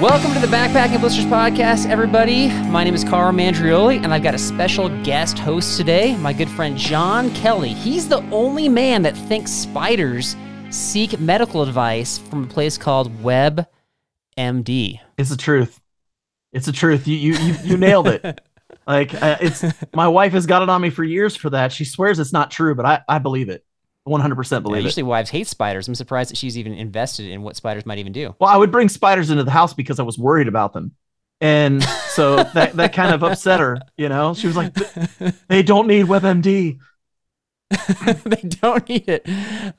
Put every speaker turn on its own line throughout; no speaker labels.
Welcome to the Backpacking Blisters podcast, everybody. My name is Carl Mandrioli, and I've got a special guest host today, my good friend John Kelly. He's the only man that thinks spiders seek medical advice from a place called WebMD.
It's the truth. It's the truth. You you you, you nailed it. Like uh, it's my wife has got it on me for years for that. She swears it's not true, but I I believe it. 100%
Yeah,
believe it.
usually, wives hate spiders. I'm surprised that she's even invested in what spiders might even do.
Well, I would bring spiders into the house because I was worried about them. And so that that kind of upset her, you know. She was like, "They don't need WebMD."
they don't need it.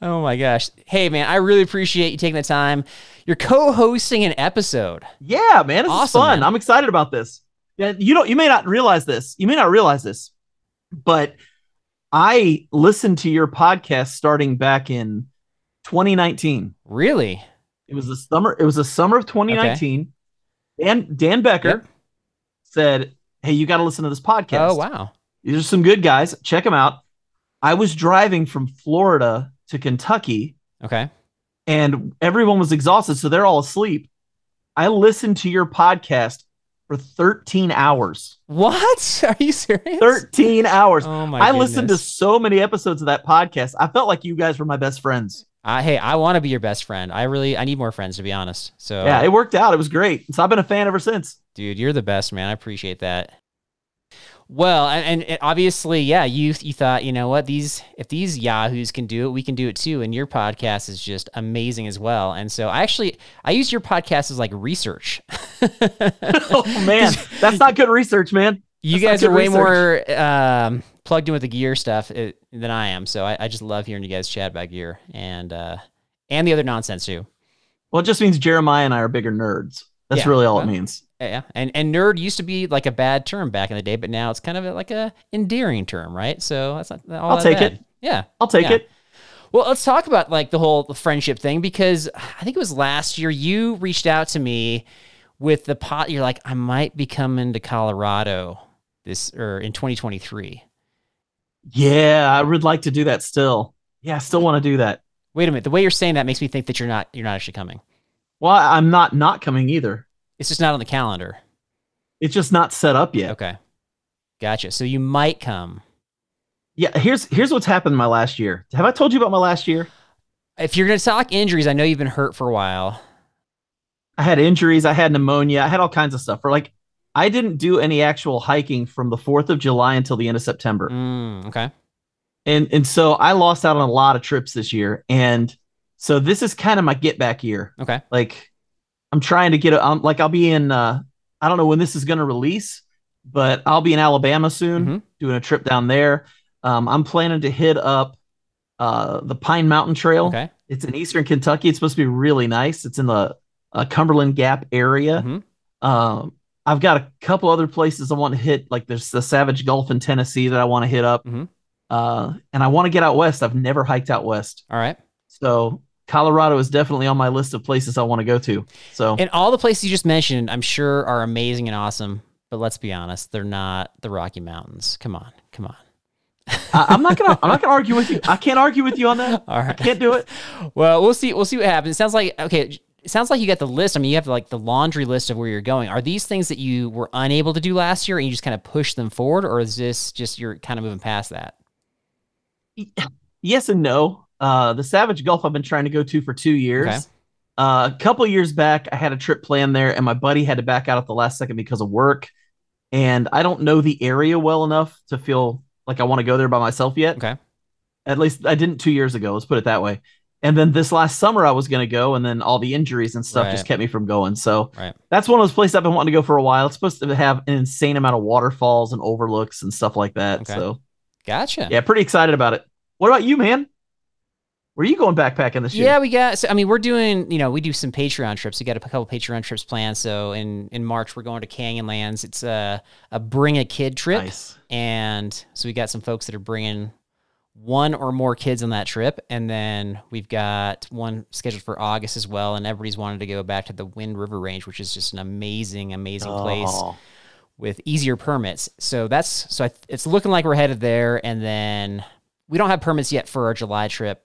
Oh my gosh. Hey, man, I really appreciate you taking the time. You're co hosting an episode.
Yeah, man, this is
Awesome,
fun.
man.
I'm excited about this. Yeah, you don't you may not realize this. You may not realize this, but I listened to your podcast starting back in 2019.
Really?
It was the summer. It was the summer of 2019. And Dan Becker
Yep.
said, "Hey, you got to listen to this podcast.
Oh, wow.
These are some good guys. Check them out." I was driving from Florida to Kentucky,
Okay.
and everyone was exhausted, so they're all asleep. I listened to your podcast for 13 hours.
What? Are you serious?
13 hours.
Oh my
I listened to so many episodes of that podcast. I felt like you guys were my best friends.
I, hey, I want to be your best friend. I really, I need more friends to be honest. So,
Yeah, it worked out. It was great. So I've been a fan ever since.
dude, you're the best, man. I appreciate that. Well, and, and obviously, yeah, you you thought, you know what, these if these yahoos can do it, we can do it too. And your podcast is just amazing as well. And so, I actually I use your podcast as like research.
oh man, that's not good research, man.
you
That's
guys are way
research.
more um, plugged in with the gear stuff uh, than I am. So I, I just love hearing you guys chat about gear and uh, and the other nonsense too.
Well, it just means Jeremiah and I are bigger nerds. That's
Yeah,
really all
well,
it means.
Yeah, and and nerd used to be like a bad term back in the day, but now it's kind of like a endearing term, right? So that's not all
I'll
that
take
bad.
it.
Yeah,
I'll take
yeah.
it.
Well, let's talk about like the whole friendship thing because I think it was last year you reached out to me with the pot. You're like, I might be coming to Colorado this or in 2023.
Yeah, I would like to do that still. Yeah, I still want to do that.
Wait a minute, the way you're saying that makes me think that you're not you're not actually coming.
Well, I'm not not coming either.
It's just not on the calendar.
It's just not set up yet.
Okay, gotcha. So you might come.
Yeah, here's here's what's happened in my last year. Have I told you about my last year?
If you're gonna talk injuries, I know you've been hurt for a while.
I had injuries, I had pneumonia, I had all kinds of stuff. For like I didn't do any actual hiking from the 4th of July until the end of September.
Mm, okay.
And and so I lost out on a lot of trips this year. And so this is kind of my get back year.
Okay.
Like I'm trying to get a um, like I'll be in uh I don't know when this is going to release, but I'll be in Alabama soon
Mhm.
doing a trip down there. Um I'm planning to hit up uh the Pine Mountain Trail.
Okay.
It's in eastern Kentucky. It's supposed to be really nice. It's in the uh, Cumberland Gap area.
Mhm.
Um, I've got a couple other places I want to hit. Like there's the Savage Gulf in Tennessee that I want to hit up.
Mhm.
Uh, and I want to get out west. I've never hiked out west,
All right.
so Colorado is definitely on my list of places I want to go to. So
And all the places you just mentioned, I'm sure are amazing and awesome. But let's be honest, they're not the Rocky Mountains. Come on, come on.
I, I'm not gonna I'm not gonna argue with you. I can't argue with you on that.
All right, I
can't do it.
Well, we'll see. We'll see what happens. It sounds like okay. It sounds like you got the list. I mean, you have like the laundry list of where you're going. Are these things that you were unable to do last year and you just kind of push them forward, or is this just you're kind of moving past that?
Yes and no. Uh, the Savage Gulf I've been trying to go to for two years.
Okay.
Uh, a couple years back, I had a trip planned there, and my buddy had to back out at the last second because of work. And I don't know the area well enough to feel like I want to go there by myself yet.
Okay.
At least I didn't two years ago. Let's put it that way. And then this last summer I was going to go, and then all the injuries and stuff
Right.
just kept me from going. So
Right.
that's one of those places I've been wanting to go for a while. It's supposed to have an insane amount of waterfalls and overlooks and stuff like that.
Okay.
So
Gotcha.
yeah, pretty excited about it. What about you, man? Where are you going backpacking this year?
Yeah, we got. So, I mean, we're doing. You know, we do some Patreon trips. We got a couple Patreon trips planned. So in in March, we're going to Canyonlands. It's a a bring a kid trip,
Nice.
and so we got some folks that are bringing one or more kids on that trip, and then we've got one scheduled for August as well. And everybody's wanted to go back to the Wind River Range, which is just an amazing, amazing place
Oh,
with easier permits. So that's so I, it's looking like we're headed there. And then we don't have permits yet for our July trip.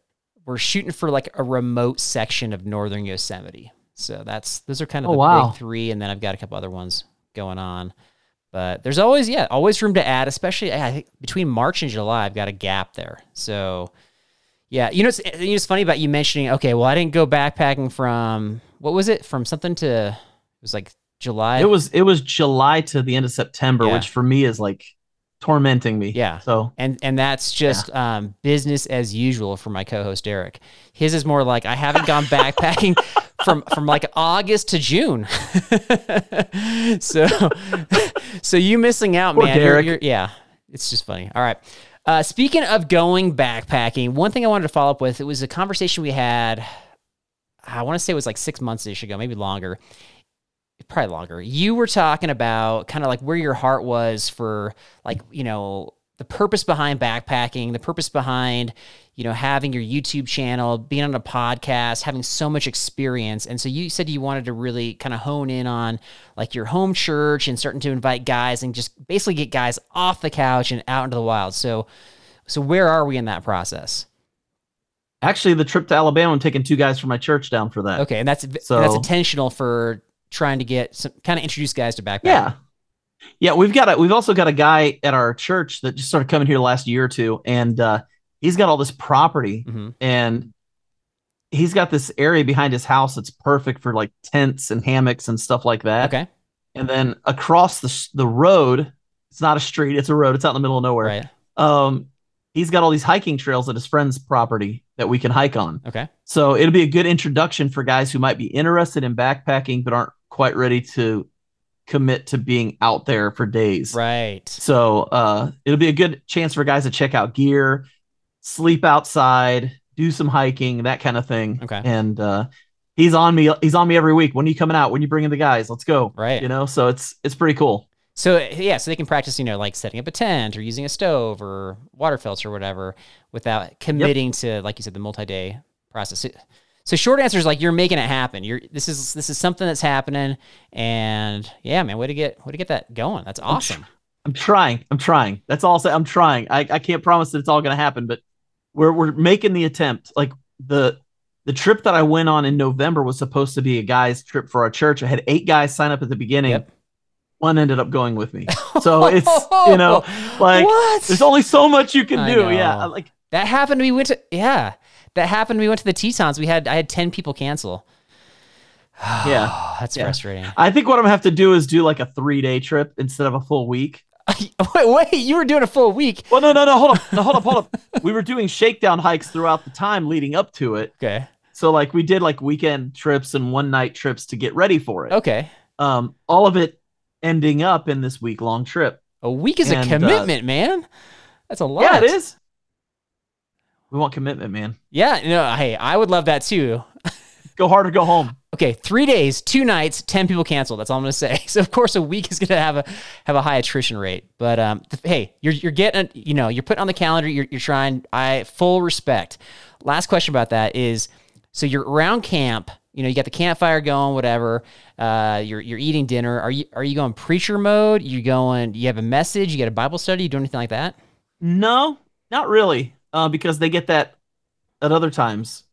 We're shooting for like a remote section of northern Yosemite. So that's those are kind of
Oh,
the
wow.
big three, and then I've got a couple other ones going on. But there's always yeah, always room to add, especially I think between March and July, I've got a gap there. So yeah, you know, it's, you know, it's funny about you mentioning. Okay, well, I didn't go backpacking from what was it from something to it was like July.
it was it was July to the end of September,
Yeah.
which for me is like tormenting me.
Yeah.
So
and and that's just um, business as usual for my co-host Derek. His is more like I haven't gone backpacking from from like August to June. so so you missing out,
Poor
man. You're-
Derek.
you're- yeah, it's just funny. All right. Uh, speaking of going backpacking, one thing I wanted to follow up with it was a conversation we had. I want to say it was like six months ish ago, maybe longer probably longer. You were talking about kind of like where your heart was for like, you know, the purpose behind backpacking, the purpose behind, you know, having your YouTube channel, being on a podcast, having so much experience. And so you said you wanted to really kind of hone in on like your home church and starting to invite guys and just basically get guys off the couch and out into the wild. So so where are we in that process?
actually, the trip to Alabama, I'm taking two guys from my church down for that.
Okay, and that's
So-
that's intentional for trying to get some kind of introduce guys to backpacking.
Yeah. Yeah, we've got a we've also got a guy at our church that just started coming here the last year or two, and uh, he's got all this property,
hmm
and he's got this area behind his house that's perfect for like tents and hammocks and stuff like that.
Okay.
And then across the the road, it's not a street, it's a road. It's out in the middle of nowhere.
Right.
Um, he's got all these hiking trails at his friend's property that we can hike on.
Okay.
So it'll be a good introduction for guys who might be interested in backpacking but aren't quite ready to commit to being out there for days.
Right.
So uh, it'll be a good chance for guys to check out gear, sleep outside, do some hiking, that kind of thing.
Okay.
And uh, he's on me. He's on me every week. When are you coming out? When are you bringing the guys? Let's go.
Right.
You know. So it's it's pretty cool.
So yeah, so they can practice, you know, like setting up a tent or using a stove or water filter or whatever without committing to, like you said, the multi-day process. So, short answer is like you're making it happen. You're this is this is something that's happening, and yeah, man, way to get way to get that going. That's awesome.
I'm trying. I'm trying. That's all. I'm trying. I, I can't promise that it's all going to happen, but we're we're making the attempt. Like the the trip that I went on in November was supposed to be a guys trip for our church. I had eight guys sign up at the beginning.
Yep.
One ended up going with me. So it's you know like
what?
there's only so much you can
I
do.
know.
Yeah, like
that happened. We went to yeah, that happened. We went to the Tetons. We had I had ten people cancel.
yeah.
That's
Yeah.
frustrating.
I think what I'm gonna have to do is do like a three day trip instead of a full week.
wait, wait, you were doing a full week.
Well, no, no, no. Hold up, no, hold up, hold up. We were doing shakedown hikes throughout the time leading up to it.
Okay.
So like we did like weekend trips and one night trips to get ready for it.
Okay.
Um, all of it ending up in this week long trip.
A week is a
And, uh,
commitment, man. That's a lot.
Yeah, it is. We want commitment, man.
Yeah, no, hey, I would love that too.
Go hard or go home.
Okay, three days, two nights, ten people canceled. That's all I'm gonna say. So of course, a week is gonna have a have a high attrition rate. But um, th- hey, you're you're getting, you know, you're putting on the calendar. You're you're trying. I full respect. Last question about that is, so you're around camp. You know, you got the campfire going, whatever. Uh, you're you're eating dinner. Are you are you going preacher mode? You going? You have a message? You got a Bible study? You do anything like that?
No, not really. Uh, because they get that at other times.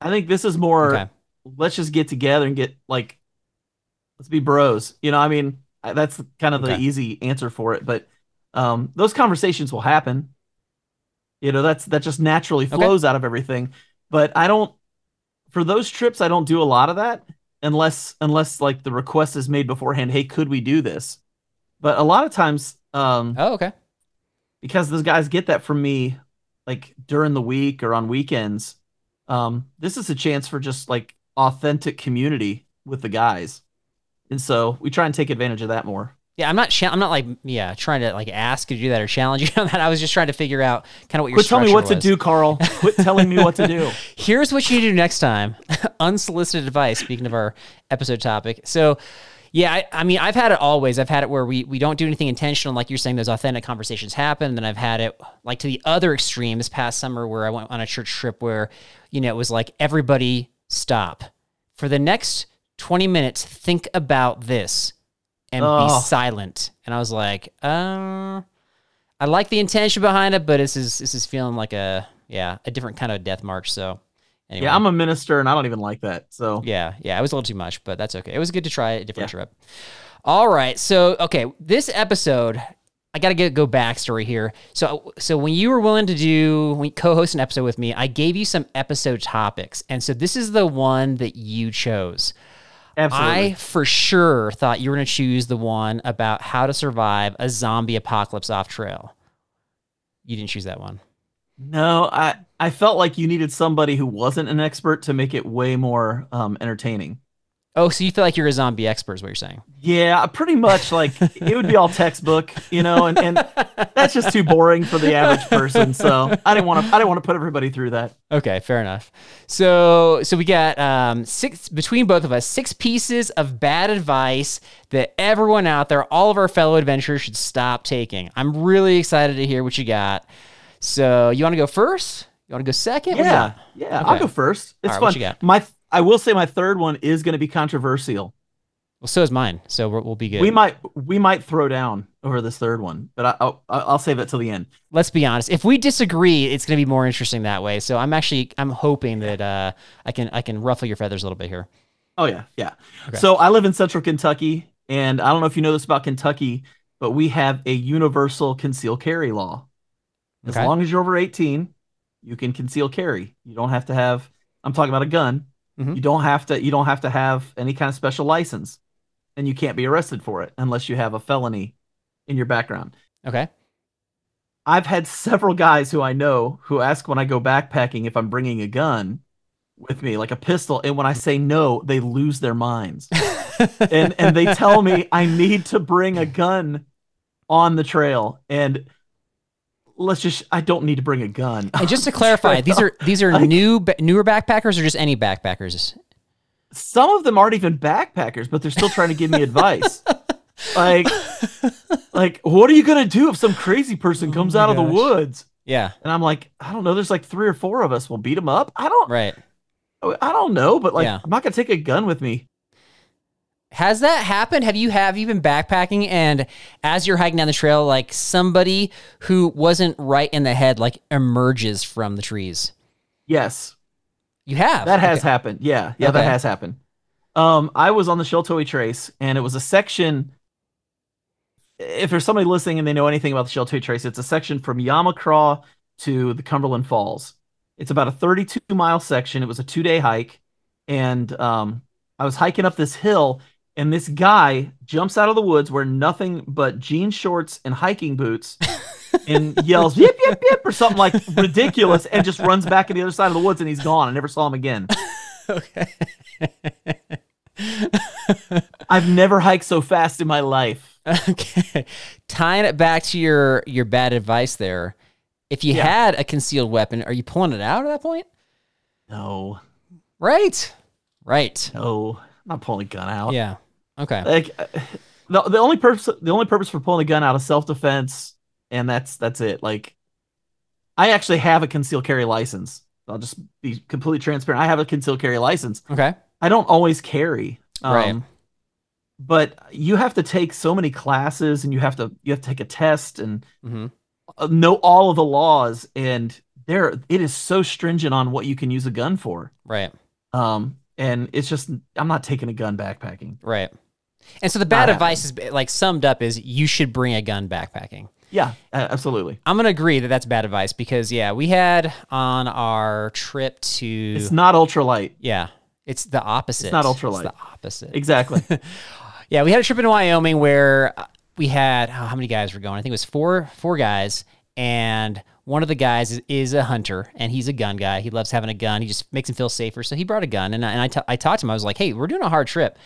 I think this is more
Okay.
let's just get together and get like let's be bros. You know, I mean, that's kind of the easy answer for it, but um those conversations will happen. You know, that's that just naturally flows out of everything. But I don't for those trips I don't do a lot of that unless unless like the request is made beforehand, hey, could we do this? But a lot of times um
Oh, okay.
because those guys get that from me like during the week or on weekends um this is a chance for just like authentic community with the guys and so we try and take advantage of that more
Yeah, I'm not. I'm not like yeah, trying to like ask you to do that or challenge you on that. I was just trying to figure out kind of what your.
quit telling me what
structure
to do carl quit telling me what to do
Here's what you do next time. Unsolicited advice. Speaking of our episode topic, so yeah, I, I mean, I've had it always. I've had it where we we don't do anything intentional, like you're saying. Those authentic conversations happen. And then I've had it like to the other extreme. This past summer, where I went on a church trip where you know it was like everybody stop for the next 20 minutes. Think about this and
Oh.
be silent. And I was like, uh, I like the intention behind it, but this is this is feeling like a yeah a different kind of death march. So anyway,
yeah i'm a minister and i don't even like that so
yeah yeah it was a little too much, but that's okay. It was good to try a different trip. All right, so okay, this episode. I gotta get go backstory here. So, so when you were willing to do when you co-host an episode with me, I gave you some episode topics, and so this is the one that you chose.
absolutely
I for sure thought you were going to choose the one about how to survive a zombie apocalypse off trail. You didn't choose that one.
No i i felt like you needed somebody who wasn't an expert to make it way more um entertaining
Oh, so you feel like you're a zombie expert, is what you're saying?
Yeah, pretty much like it would be all textbook, you know, and, and that's just too boring for the average person. So I didn't want to I didn't want to put everybody through that.
Okay, fair enough. So, so we got um, six between both of us, six pieces of bad advice that everyone out there, all of our fellow adventurers, should stop taking. I'm really excited to hear what you got. So, you want to go first? You want to go second? What do you
Yeah, yeah.
Okay.
I'll go first. It's
right,
fun. My I will say my third one is going to be controversial.
Well, so is mine. So we're, we'll be good.
We might we might throw down over this third one, but I, I'll I'll save that till the end.
let's be honest. If we disagree, it's going to be more interesting that way. So I'm actually I'm hoping that uh, I can I can ruffle your feathers a little bit here.
Oh yeah, yeah. So I live in Central Kentucky, and I don't know if you know this about Kentucky, but we have a universal conceal carry law. As
Okay.
long as you're over 18, you can conceal carry. You don't have to have. I'm talking about a gun.
Mhm.
You don't have to. You don't have to have any kind of special license, and you can't be arrested for it unless you have a felony in your background.
Okay.
I've had several guys who I know who ask when I go backpacking if I'm bringing a gun with me, like a pistol, and when I say no, they lose their minds. and and they tell me I need to bring a gun on the trail and let's just I don't need to bring a gun.
And just to clarify, these are these are new newer backpackers or just any backpackers?
Some of them aren't even backpackers, but they're still trying to give me advice. Like like what are you going to do if some crazy person oh comes
Oh my
out of the woods?
Yeah.
And I'm like, I don't know, there's like 3 or 4 of us. We'll beat them up. I don't
Right.
I don't know, but like
Yeah.
I'm not going to take a gun with me.
Has that happened? Have you have you been backpacking and as you're hiking down the trail, like somebody who wasn't right in the head like emerges from the trees?
Yes.
You have.
That has
Okay.
happened. Yeah, yeah,
Okay.
that has happened. Um, I was on the Sheltowee Trace, and it was a section. If there's somebody listening and they know anything about the Sheltowee Trace, it's a section from Yamacraw to the Cumberland Falls. It's about a 32 mile section. It was a two day hike, and um, I was hiking up this hill, and this guy jumps out of the woods wearing nothing but jean shorts and hiking boots. and yells yip yip yip or something like ridiculous and just runs back to the other side of the woods and he's gone. I never saw him again.
Okay.
I've never hiked so fast in my life.
okay. Tying it back to your your bad advice there. If you
Yeah.
had a concealed weapon, are you pulling it out at that point?
No,
Right. Right.
no, I'm not pulling a gun out.
Yeah. Okay.
Like uh, the the only purpose the only purpose for pulling a gun out of self defense, and that's that's it. Like I actually have a concealed carry license. I'll just be completely transparent. I have a concealed carry license.
Okay.
I don't always carry. Um,
Right.
But you have to take so many classes, and you have to you have to take a test and
hmm
uh, know all of the laws. And there, it is so stringent on what you can use a gun for.
Right.
Um, and it's just I'm not taking a gun backpacking.
Right. And so the bad advice is like summed up is you should bring a gun backpacking.
Yeah, absolutely.
I'm gonna agree that that's bad advice because yeah, we had on our trip to
It's not ultralight.
yeah, it's the opposite.
It's not ultralight.
It's the opposite.
Exactly.
Yeah, we had a trip in Wyoming where uh, we had oh, how many guys were going? I think it was four four guys, and one of the guys is, is a hunter and he's a gun guy. He loves having a gun. He just makes him feel safer. So he brought a gun, and I, and I, t- I talked to him. I was like, hey, we're doing a hard trip.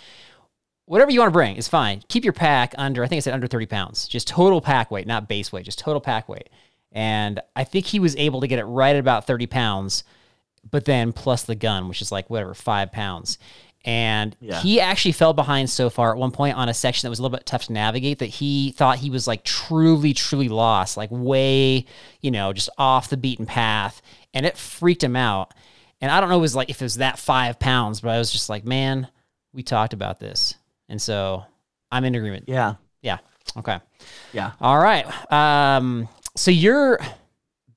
Whatever you want to bring is fine. Keep your pack under. I think I said under thirty pounds, just total pack weight, not base weight, just total pack weight. And I think he was able to get it right at about thirty pounds, but then plus the gun, which is like whatever five pounds and
Yeah.
he actually fell behind so far at one point on a section that was a little bit tough to navigate that he thought he was like truly truly lost like way you know just off the beaten path and it freaked him out and i don't know if it was like if it was that five pounds but i was just like man we talked about this and so i'm in agreement
yeah.
yeah okay
Yeah.
all right um so your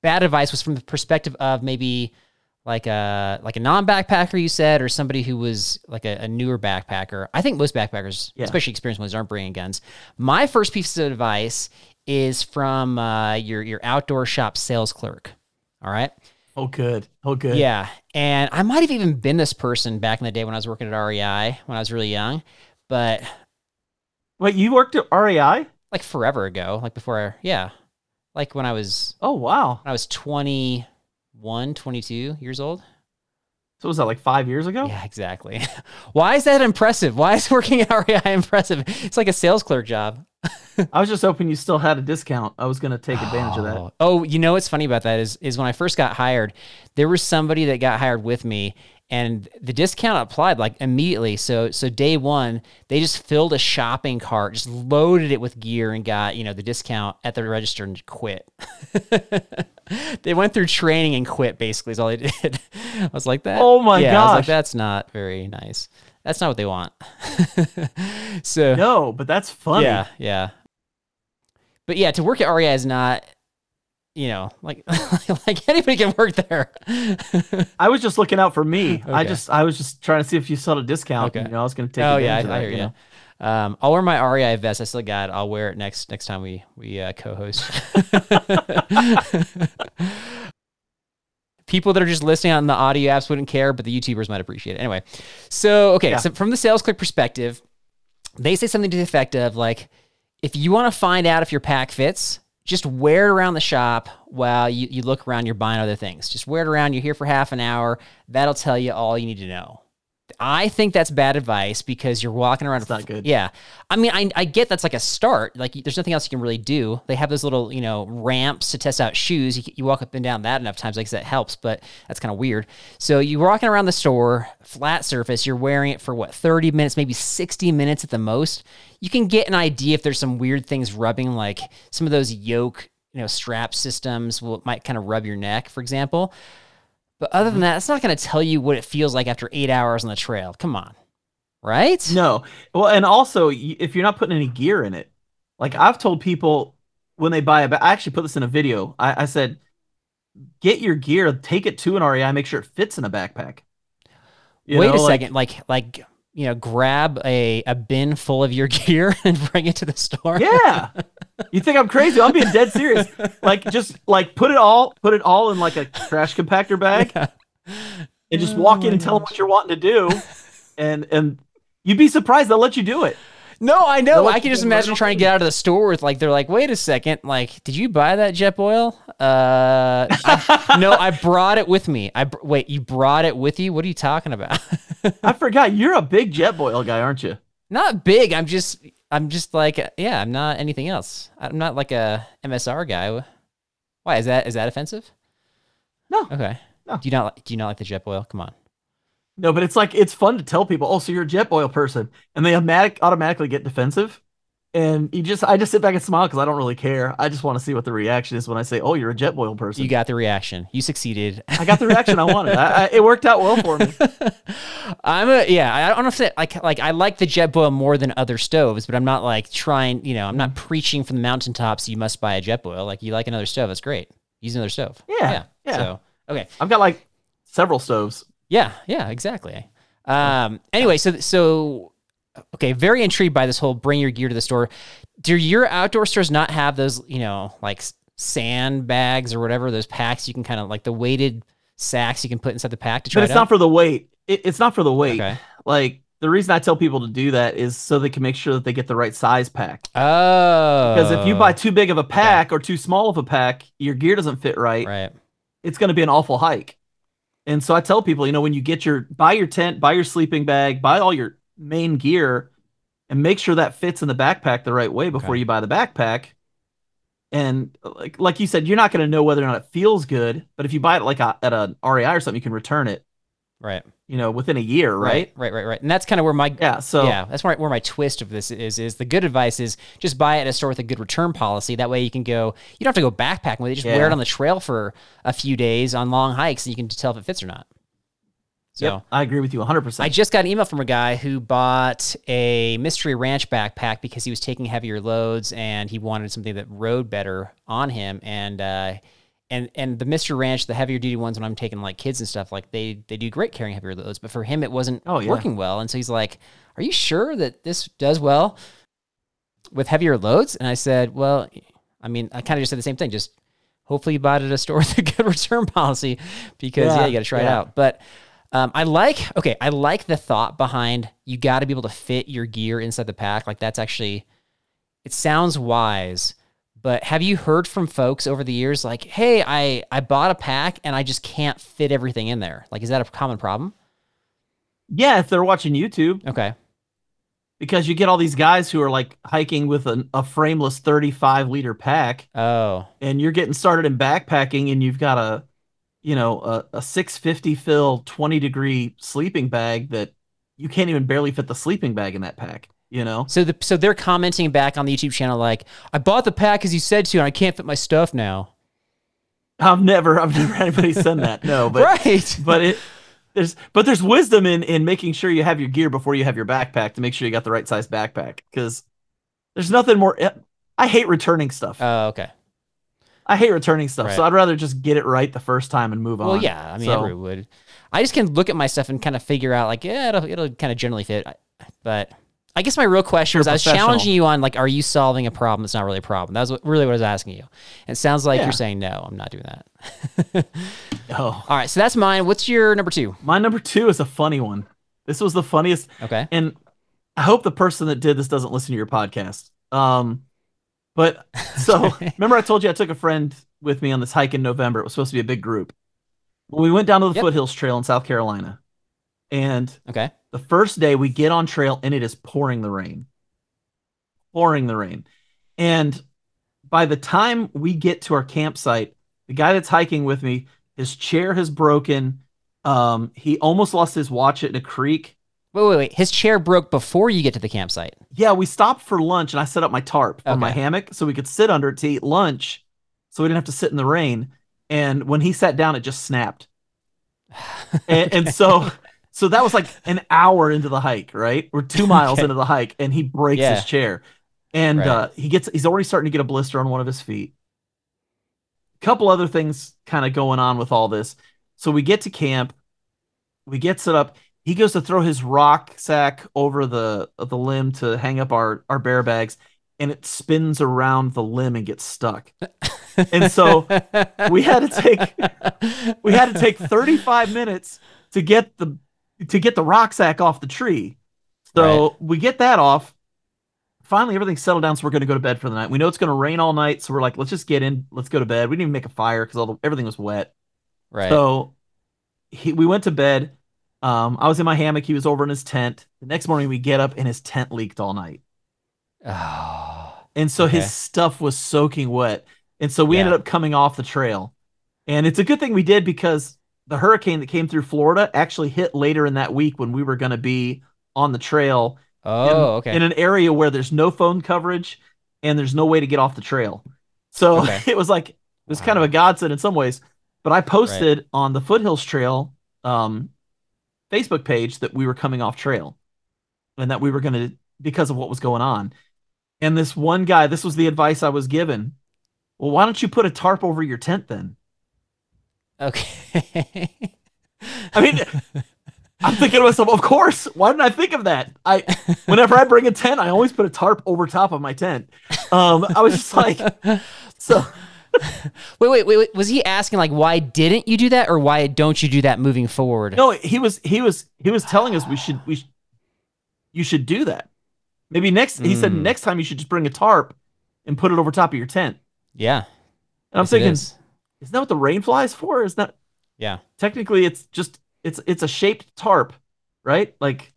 bad advice was from the perspective of maybe like a like a non-backpacker you said or somebody who was like a, a newer backpacker i think most backpackers
Yeah.
especially experienced ones aren't bringing guns my first piece of advice is from uh, your your outdoor shop sales clerk all right
Oh, good. Oh, good.
yeah and i might have even been this person back in the day when i was working at rei when i was really young but
Wait, you worked at REI?
like forever ago like before I, yeah like when i was
Oh, wow.
when i was 21 22 years old
So was that like five years ago?
Yeah, exactly. Why is that impressive? Why is working at REI impressive? It's like a sales clerk job.
I was just hoping you still had a discount. I was going to take advantage of that.
Oh. Oh, you know what's funny about that is is when I first got hired, there was somebody that got hired with me and the discount applied like immediately. So so day 1, they just filled a shopping cart, just loaded it with gear and got, you know, the discount at the register and quit. they went through training and quit basically is all they did. I was like that.
Oh my
yeah, I was like that's not very nice. That's not what they want. so
No, but that's funny.
yeah, yeah. But yeah, to work at REI is not, you know, like like anybody can work there.
I was just looking out for me. I just I was just trying to see if you saw a discount.
Okay.
You know, I was going to take
oh yeah, I,
that.
I hear
you
you.
know?
Um, I'll wear my REI vest. I still got it. I'll wear it next next time we we uh, co-host. People that are just listening on the audio apps wouldn't care, but the YouTubers might appreciate it. Anyway, so okay,
Yeah.
so from the sales click perspective, they say something to the effect of like, if you want to find out if your pack fits, just wear it around the shop while you, you look around, you're buying other things. Just wear it around, you're here for half an hour. That'll tell you all you need to know. I think that's bad advice because you're walking around.
It's not good.
Yeah. I mean, I, I get that's like a start. Like, there's nothing else you can really do. They have those little, you know, ramps to test out shoes. You, you walk up and down that enough times, like that helps, but that's kind of weird. So you're walking around the store, flat surface, you're wearing it for what, 30 minutes, maybe 60 minutes at the most. You can get an idea if there's some weird things rubbing, like some of those yoke, you know, strap systems will might kind of rub your neck, for example. But other than mm-hmm. that, it's not going to tell you what it feels like after eight hours on the trail. Come on. Right?
No. Well, and also if you're not putting any gear in it, like I've told people when they buy a ba- I actually put this in a video. I, I said, get your gear, take it to an REI, make sure it fits in a backpack. You
Wait
know,
a
like-
second. Like, like, you know, grab a, a bin full of your gear and bring it to the store.
Yeah. You think I'm crazy? I'm being dead serious. Like just like put it all put it all in like a trash compactor bag and just walk in and tell oh, them what you're wanting to do. And and you'd be surprised they'll let you do it.
No, I know. I can just imagine trying to get out of the store with like they're like, wait a second, like, did you buy that Jetboil? Uh, I- no, I brought it with me. I wait, you brought it with you? What are you talking about?
I forgot you're a big Jetboil guy, aren't you?
not big. I'm just, I'm just like, yeah, I'm not anything else. I'm not like a MSR guy. Why is that? Is that offensive?
No.
Okay.
No.
Do you not? like- Do you not like the Jetboil? Come on.
No, but it's like it's fun to tell people, oh, so you're a Jetboil person, and they automatic automatically get defensive. And you just I just sit back and smile because I don't really care. I just want to see what the reaction is when I say, "Oh, you're a Jetboil person."
You got the reaction. You succeeded.
I got the reaction I wanted. I, I, it worked out well for me.
I'm a yeah. I don't know if that like like I like the Jetboil more than other stoves, but I'm not like trying. You know, I'm not mm. preaching from the mountaintops. You must buy a Jetboil. Like you like another stove, that's great. Use another stove.
Yeah, Yeah, yeah.
So okay.
I've got like several stoves.
Yeah. Yeah. Exactly. Um. Anyway, so so okay, very intrigued by this whole bring your gear to the store. Do your outdoor stores not have those, you know, like sandbags or whatever, those packs you can kind of like the weighted sacks you can put inside the pack to try
but it's
it
not for the weight. It, it's not for the weight.
Okay.
Like the reason I tell people to do that is so they can make sure that they get the right size pack.
Oh.
Because if you buy too big of a pack or too small of a pack, your gear doesn't fit right.
Right.
It's going to be an awful hike. And so I tell people, you know, when you get your buy your tent, buy your sleeping bag, buy all your main gear, and make sure that fits in the backpack the right way before
Okay.
you buy the backpack. And like like you said, you're not going to know whether or not it feels good. But if you buy it like a, at an REI or something, you can return it,
Right.
you know, within a year, right?
Right. Right. Right. Right. And that's kind of where my
Yeah. So
yeah, that's where, where my twist of this is. Is the good advice is just buy it at a store with a good return policy. That way you can go. You don't have to go backpacking with it. Just wear it on the trail for a few days on long hikes, and you can tell if it fits or not. So
Yep, I agree with you 100%.
I just got an email from a guy who bought a Mystery Ranch backpack because he was taking heavier loads and he wanted something that rode better on him. And uh, and and the Mystery Ranch, the heavier duty ones, when I'm taking like kids and stuff, like they they do great carrying heavier loads. But for him, it wasn't
Oh, yeah.
working well. And so he's like, "Are you sure that this does well with heavier loads?" And I said, "Well, I mean, I kind of just said the same thing. Just hopefully you bought it at a store with a good return policy because yeah,
Yeah,
you got to try it out." But um, I like okay, I like the thought behind you got to be able to fit your gear inside the pack. Like that's actually it sounds wise. But have you heard from folks over the years like, "Hey, I I bought a pack and I just can't fit everything in there." Like is that a common problem?
yeah, if they're watching YouTube,
Okay.
because you get all these guys who are like hiking with an, a frameless 35 liter pack,
Oh,
and you're getting started in backpacking, and you've got a, you know, a, a 650 fill 20 degree sleeping bag that you can't even barely fit the sleeping bag in that pack. You know,
so the so they're commenting back on the YouTube channel like, "I bought the pack as you said to, and I can't fit my stuff now."
I've never, I've never had anybody send that. No, but
right.
but it there's but there's wisdom in in making sure you have your gear before you have your backpack to make sure you got the right size backpack because there's nothing more. Eh, I hate returning stuff.
Oh, okay.
I hate returning stuff, so I'd rather just get it right the first time and move on.
Well, yeah. I mean,
So-
everyone would. I just can look at my stuff and kind of figure out, like, yeah, it'll, it'll kind of generally fit. But I guess my real question
You're
was I was challenging you on, like, are you solving a problem that's not really a problem? That was what, really what I was asking you. And it sounds like
Yeah.
you're saying, no, I'm not doing that.
Oh,
All right, so that's mine. What's your number two?
my number two is a funny one. This was the funniest,
Okay.
and I hope the person that did this doesn't listen to your podcast. Um, but so remember I told you I took a friend with me on this hike in November. It was supposed to be a big group. Well, we went down to the
Yep.
foothills trail in South Carolina, and
Okay.
The first day we get on trail and it is pouring the rain. Pouring the rain. And by the time we get to our campsite, the guy that's hiking with me, his chair has broken. Um, he almost lost his watch in a creek.
Wait, wait, wait. His chair broke before you get to the campsite.
Yeah, we stopped for lunch and I set up my tarp on my hammock so we could sit under it to eat lunch so we didn't have to sit in the rain. And when he sat down, it just snapped. and, and so so that was like an hour into the hike, right? We're two miles
Okay.
into the hike, and he breaks
Yeah.
his chair, and
Right.
uh, he gets he's already starting to get a blister on one of his feet. A couple other things kind of going on with all this. So we get to camp, we get set up. He goes to throw his rock sack over the the limb to hang up our our bear bags, and it spins around the limb and gets stuck. And so we had to take we had to take 35 minutes to get the to get the rock sack off the tree. So we get that off. Finally, everything's settled down, so we're going to go to bed for the night. We know it's going to rain all night, so we're like, let's just get in, let's go to bed. We didn't even make a fire because all the, everything was wet.
right.
So he, we went to bed. Um, I was in my hammock. He was over in his tent. The next morning, we get up and his tent leaked all night,
oh.
and so
Okay.
his stuff was soaking wet. And so we
Yeah.
ended up coming off the trail. And it's a good thing we did because the hurricane that came through Florida actually hit later in that week when we were going to be on the trail
Oh,
in,
okay.
in an area where there's no phone coverage and there's no way to get off the trail. So
Okay.
it was like it was kind of a godsend in some ways. But I posted on the Foothills Trail um, Facebook page that we were coming off trail and that we were going to because of what was going on. And this one guy, this was the advice I was given. Well, why don't you put a tarp over your tent then?
Okay.
I mean, I'm thinking to myself, of course. Why didn't I think of that? I whenever I bring a tent, I always put a tarp over top of my tent. Um, I was just like, so
wait, wait, wait, wait. Was he asking like why didn't you do that, or why don't you do that moving forward?
no, he was he was he was telling us we should we sh- you should do that. Maybe next he said
Mm.
next time you should just bring a tarp and put it over top of your tent.
Yeah.
And I'm
Yes,
thinking. Isn't that what the rain flies for? Is that
Yeah.
technically it's just it's it's a shaped tarp, right? Like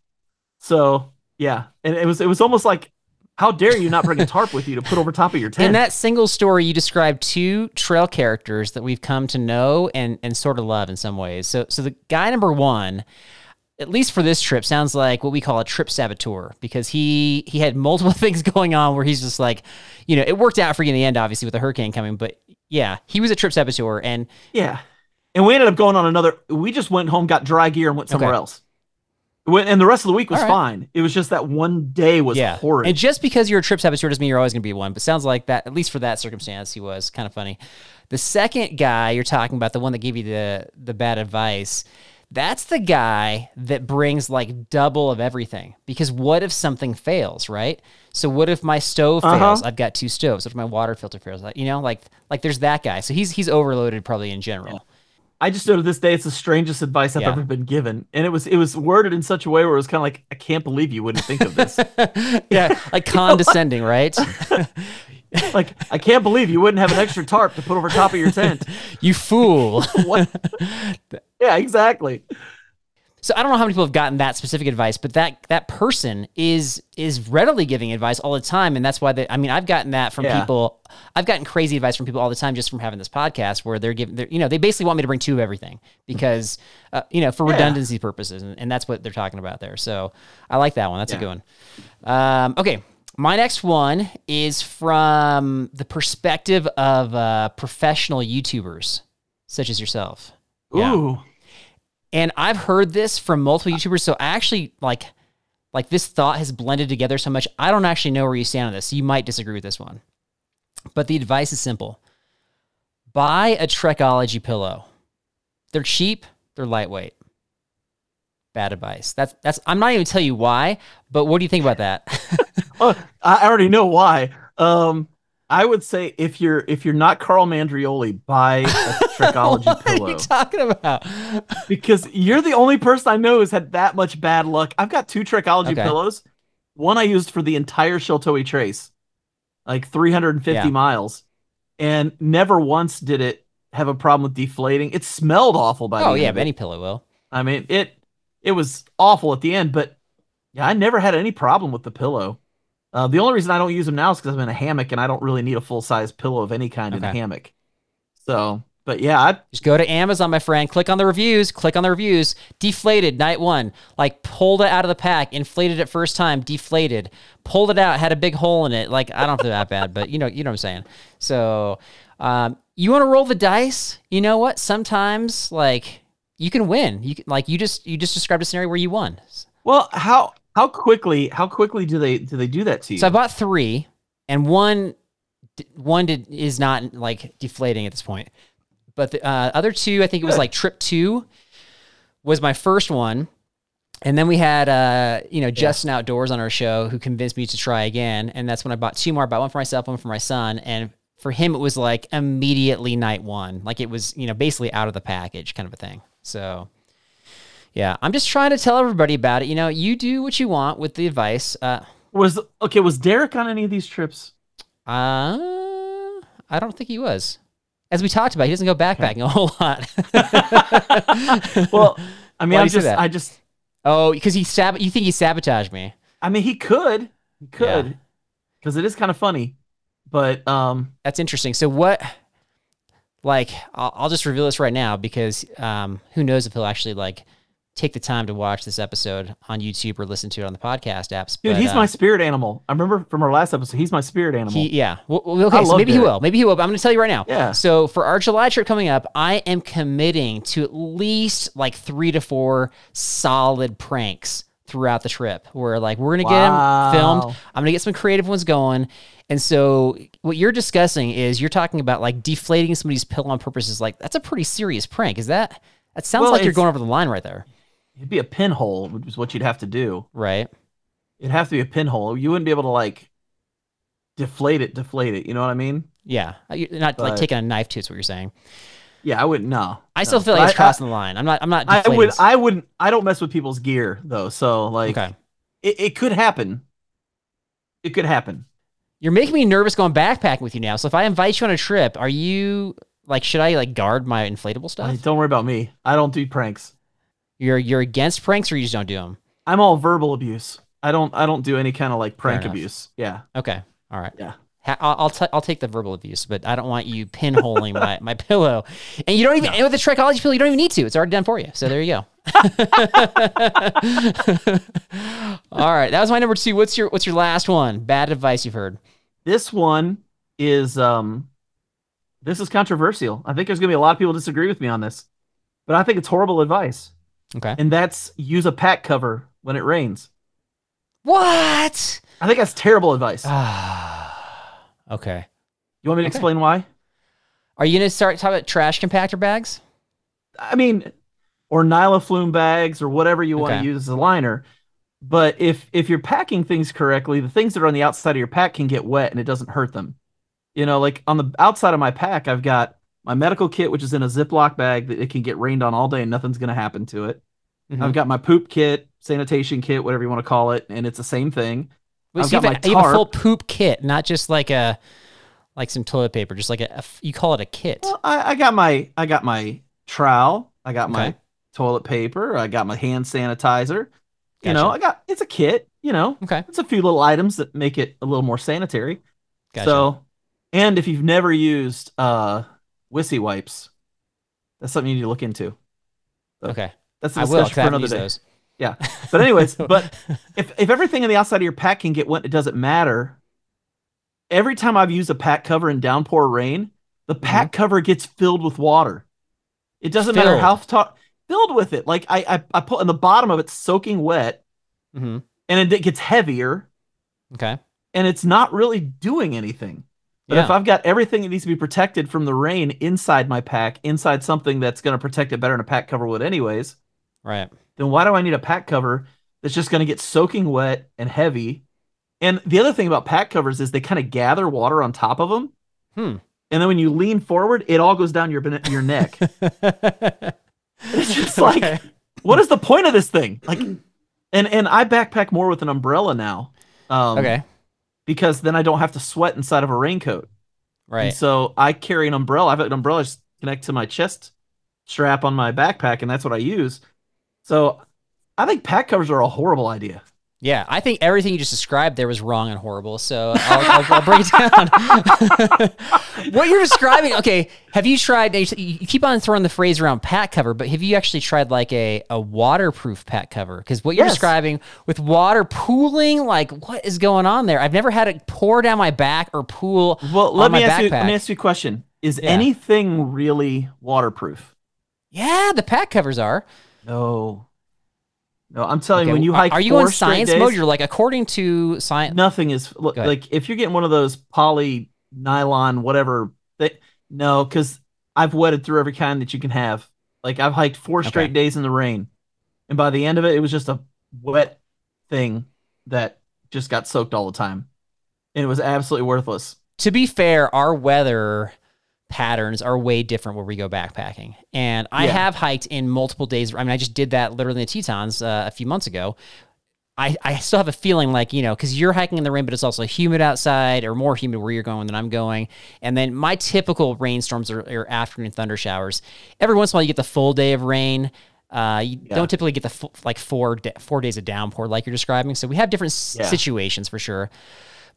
so yeah. And it was it was almost like how dare you not bring a tarp with you to put over top of your tent?
In that single story, you described two trail characters that we've come to know and and sort of love in some ways. So so the guy number one, at least for this trip, sounds like what we call a trip saboteur because he he had multiple things going on where he's just like, you know, it worked out for you in the end, obviously with the hurricane coming, but yeah, he was a trip saboteur and
yeah. And we ended up going on another we just went home, got dry gear and went somewhere
Okay.
else. And the rest of the week was
right.
fine. It was just that one day was
yeah.
horrid.
And just because you're a trip saboteur doesn't mean you're always going to be one. But sounds like that, at least for that circumstance, he was kind of funny. The second guy you're talking about, the one that gave you the the bad advice, that's the guy that brings like double of everything. Because what if something fails, right? So what if my stove
Uh-huh.
fails? I've got two stoves. What if my water filter fails? Like, You know, like like there's that guy. So he's he's overloaded probably in general.
I just know to this day it's the strangest advice I've
Yeah.
ever been given. And it was it was worded in such a way where it was kind of like, I can't believe you wouldn't think of this.
yeah, like condescending, right?
like, I can't believe you wouldn't have an extra tarp to put over top of your tent.
you fool.
What? yeah, exactly.
So I don't know how many people have gotten that specific advice, but that that person is is readily giving advice all the time, and that's why they, I mean I've gotten that from
Yeah.
people. I've gotten crazy advice from people all the time just from having this podcast, where they're giving, they're, you know, they basically want me to bring two of everything because, uh, you know, for
Yeah.
redundancy purposes, and, and that's what they're talking about there. So I like that one. That's a good one. Um, okay, my next one is from the perspective of uh, professional YouTubers such as yourself. Yeah.
Ooh.
And I've heard this from multiple YouTubers, so I actually like like this thought has blended together so much. I don't actually know where you stand on this. You might disagree with this one. But the advice is simple. Buy a Trekology pillow. They're cheap, they're lightweight. Bad advice. That's that's I'm not even tell you why, but what do you think about that?
Oh, I already know why. Um, I would say if you're if you're not Carl Mandrioli, buy a Trekology pillow.
what are you talking about?
because you're the only person I know who's had that much bad luck. I've got two Trekology
Okay.
pillows. One I used for the entire Sheltowee Trace, like 350
Yeah.
miles, and never once did it have a problem with deflating. It smelled awful by the
Oh
end
yeah,
of
but
it.
any pillow will.
I mean, it it was awful at the end, but yeah, I never had any problem with the pillow. Uh, the only reason I don't use them now is because I'm in a hammock and I don't really need a full size pillow of any kind in a hammock. So, but yeah, I,
Just go to Amazon, my friend. Click on the reviews. Click on the reviews. Deflated night one. Like pulled it out of the pack. Inflated it first time. Deflated. Pulled it out. Had a big hole in it. Like I don't feel that bad, but you know, you know what I'm saying. So, um, you want to roll the dice? You know what? Sometimes like you can win. You can, like you just you just described a scenario where you won.
well, how how quickly how quickly do they do they do that to you?
So I bought three, and one one did, is not like deflating at this point. But the uh, other two, I think it was
Good.
like trip two, was my first one, and then we had uh, you know Justin Outdoors on our show who convinced me to try again, and that's when I bought two more. I bought one for myself, one for my son, and for him it was like immediately night one, like it was you know basically out of the package kind of a thing. So. Yeah, I'm just trying to tell everybody about it. You know, you do what you want with the advice. Uh,
was okay? Was Derek on any of these trips?
Uh, I don't think he was. As we talked about, he doesn't go backpacking a whole lot.
Well, I mean,
say
just? I just
oh, because he sab. You think he sabotaged me?
I mean, he could he could because it is kind of funny, but um,
That's interesting. So what? Like, I'll, I'll just reveal this right now because um, who knows if he'll actually like take the time to watch this episode on YouTube or listen to it on the podcast apps.
dude,
but,
he's
uh,
my spirit animal. I remember from our last episode, he's my spirit animal.
He, yeah. Well, okay. So maybe he will. Maybe he will. But I'm going to tell you right now.
Yeah.
So for our July trip coming up, I am committing to at least like three to four solid pranks throughout the trip where like we're going to get them filmed. I'm going to get some creative ones going. And so what you're discussing is you're talking about like deflating somebody's pill on purpose is like, that's a pretty serious prank. Is that, that sounds
Well,
like you're going over the line right there.
It'd be a pinhole, which is what you'd have to do.
Right.
It'd have to be a pinhole. You wouldn't be able to like deflate it, deflate it. You know what I mean?
Yeah. Uh, You're not like taking a knife to it's what you're saying.
Yeah, I wouldn't. No,
I still
no.
feel like
But
it's
I-
crossing the line. I'm not. I'm not.
I, I would. I wouldn't. I don't mess with people's gear though. So like,
okay.
it, it could happen. It could happen.
You're making me nervous going backpacking with you now. So if I invite you on a trip, are you like? Should I like guard my inflatable stuff?
don't worry about me. I don't do pranks.
You're you're against pranks, or you just don't do them?
I'm all verbal abuse. I don't. I don't do any kind of like prank abuse. Yeah.
Okay. All right.
Yeah.
Ha- I'll I'll, t- I'll take the verbal abuse, but I don't want you pinholing my, my pillow. And you don't even and with the Trekology pillow, you don't even need to. It's already done for you. So there you go. All right, that was my number two. What's your what's your last one? Bad advice you've heard.
This one is um this is controversial. I think there's gonna be a lot of people disagree with me on this, but I think it's horrible advice.
Okay.
And that's use a pack cover when it rains.
What?
I think that's terrible advice.
Ah. okay.
You want me to
okay.
explain why?
Are you gonna start talking about trash compactor bags?
I mean, or Nylofume bags or whatever you want
Okay.
to use as a liner. But if if you're packing things correctly, the things that are on the outside of your pack can get wet and it doesn't hurt them. You know, like on the outside of my pack, I've got my medical kit, which is in a Ziploc bag that it can get rained on all day and nothing's going to happen to it.
Mhm.
I've got my poop kit, sanitation kit, whatever you want to call it, and it's the same thing.
Wait,
I've
so you,
got
have a, you have a full poop kit, not just like a like some toilet paper, just like a you call it a kit.
Well, I, I got my I got my trowel, I got my toilet paper, I got my hand sanitizer. You know, I got it's a kit. You know,
Okay.
it's a few little items that make it a little more sanitary.
Gotcha.
So, and if you've never used uh Wysi wipes, that's something you need to look into.
okay.
That's a
will.
for another day.
those.
Yeah. But anyways, but if if everything on the outside of your pack can get wet, it doesn't matter. Every time I've used a pack cover in downpour rain, the pack cover gets filled with water. It doesn't matter how ta- filled with it. Like I, I I put in the bottom of it soaking wet,
hmm
and it gets heavier,
Okay.
and it's not really doing anything. But
Yeah.
if I've got everything that needs to be protected from the rain inside my pack, inside something that's going to protect it better than a pack cover would, anyways,
Right.
then why do I need a pack cover that's just going to get soaking wet and heavy? And the other thing about pack covers is they kind of gather water on top of them.
Hmm.
And then when you lean forward, it all goes down your your neck. It's just like,
Okay.
what is the point of this thing? Like, and and I backpack more with an umbrella now. Um,
okay.
Because then I don't have to sweat inside of a raincoat. And
Right.
so I carry an umbrella. I have an umbrella just connect to my chest strap on my backpack, and that's what I use. So I think pack covers are a horrible idea.
Yeah, I think everything you just described there was wrong and horrible. So I'll, I'll, I'll break it down. what you're describing, okay? Have you tried? You keep on throwing the phrase around pack cover, but have you actually tried like a, a waterproof pack cover? Because what you're
Yes.
describing with water pooling, like what is going on there? I've never had it pour down my back or pool
Well, let
on
me
my
ask you. Let me ask you a question: Is
Yeah.
anything really waterproof?
yeah, the pack covers are.
No, no. I'm telling
Okay,
you, when you hike,
are you on science
days,
mode? You're like according to science.
nothing is look, like if you're getting one of those poly nylon whatever. They, no, because I've wetted through every kind that you can have. Like I've hiked four straight
Okay.
days in the rain, and by the end of it, it was just a wet thing that just got soaked all the time, and it was absolutely worthless.
to be fair, our weather patterns are way different where we go backpacking. And I
Yeah.
have hiked in multiple days. I mean, I just did that literally in the Tetons uh, a few months ago. I, I still have a feeling like, you know, because you're hiking in the rain, but it's also humid outside or more humid where you're going than I'm going. And then my typical rainstorms are, are afternoon thunder showers. Every once in a while, you get the full day of rain. Uh, you
Yeah.
don't typically get the full, like four four days of downpour like you're describing. So we have different
Yeah.
situations for sure.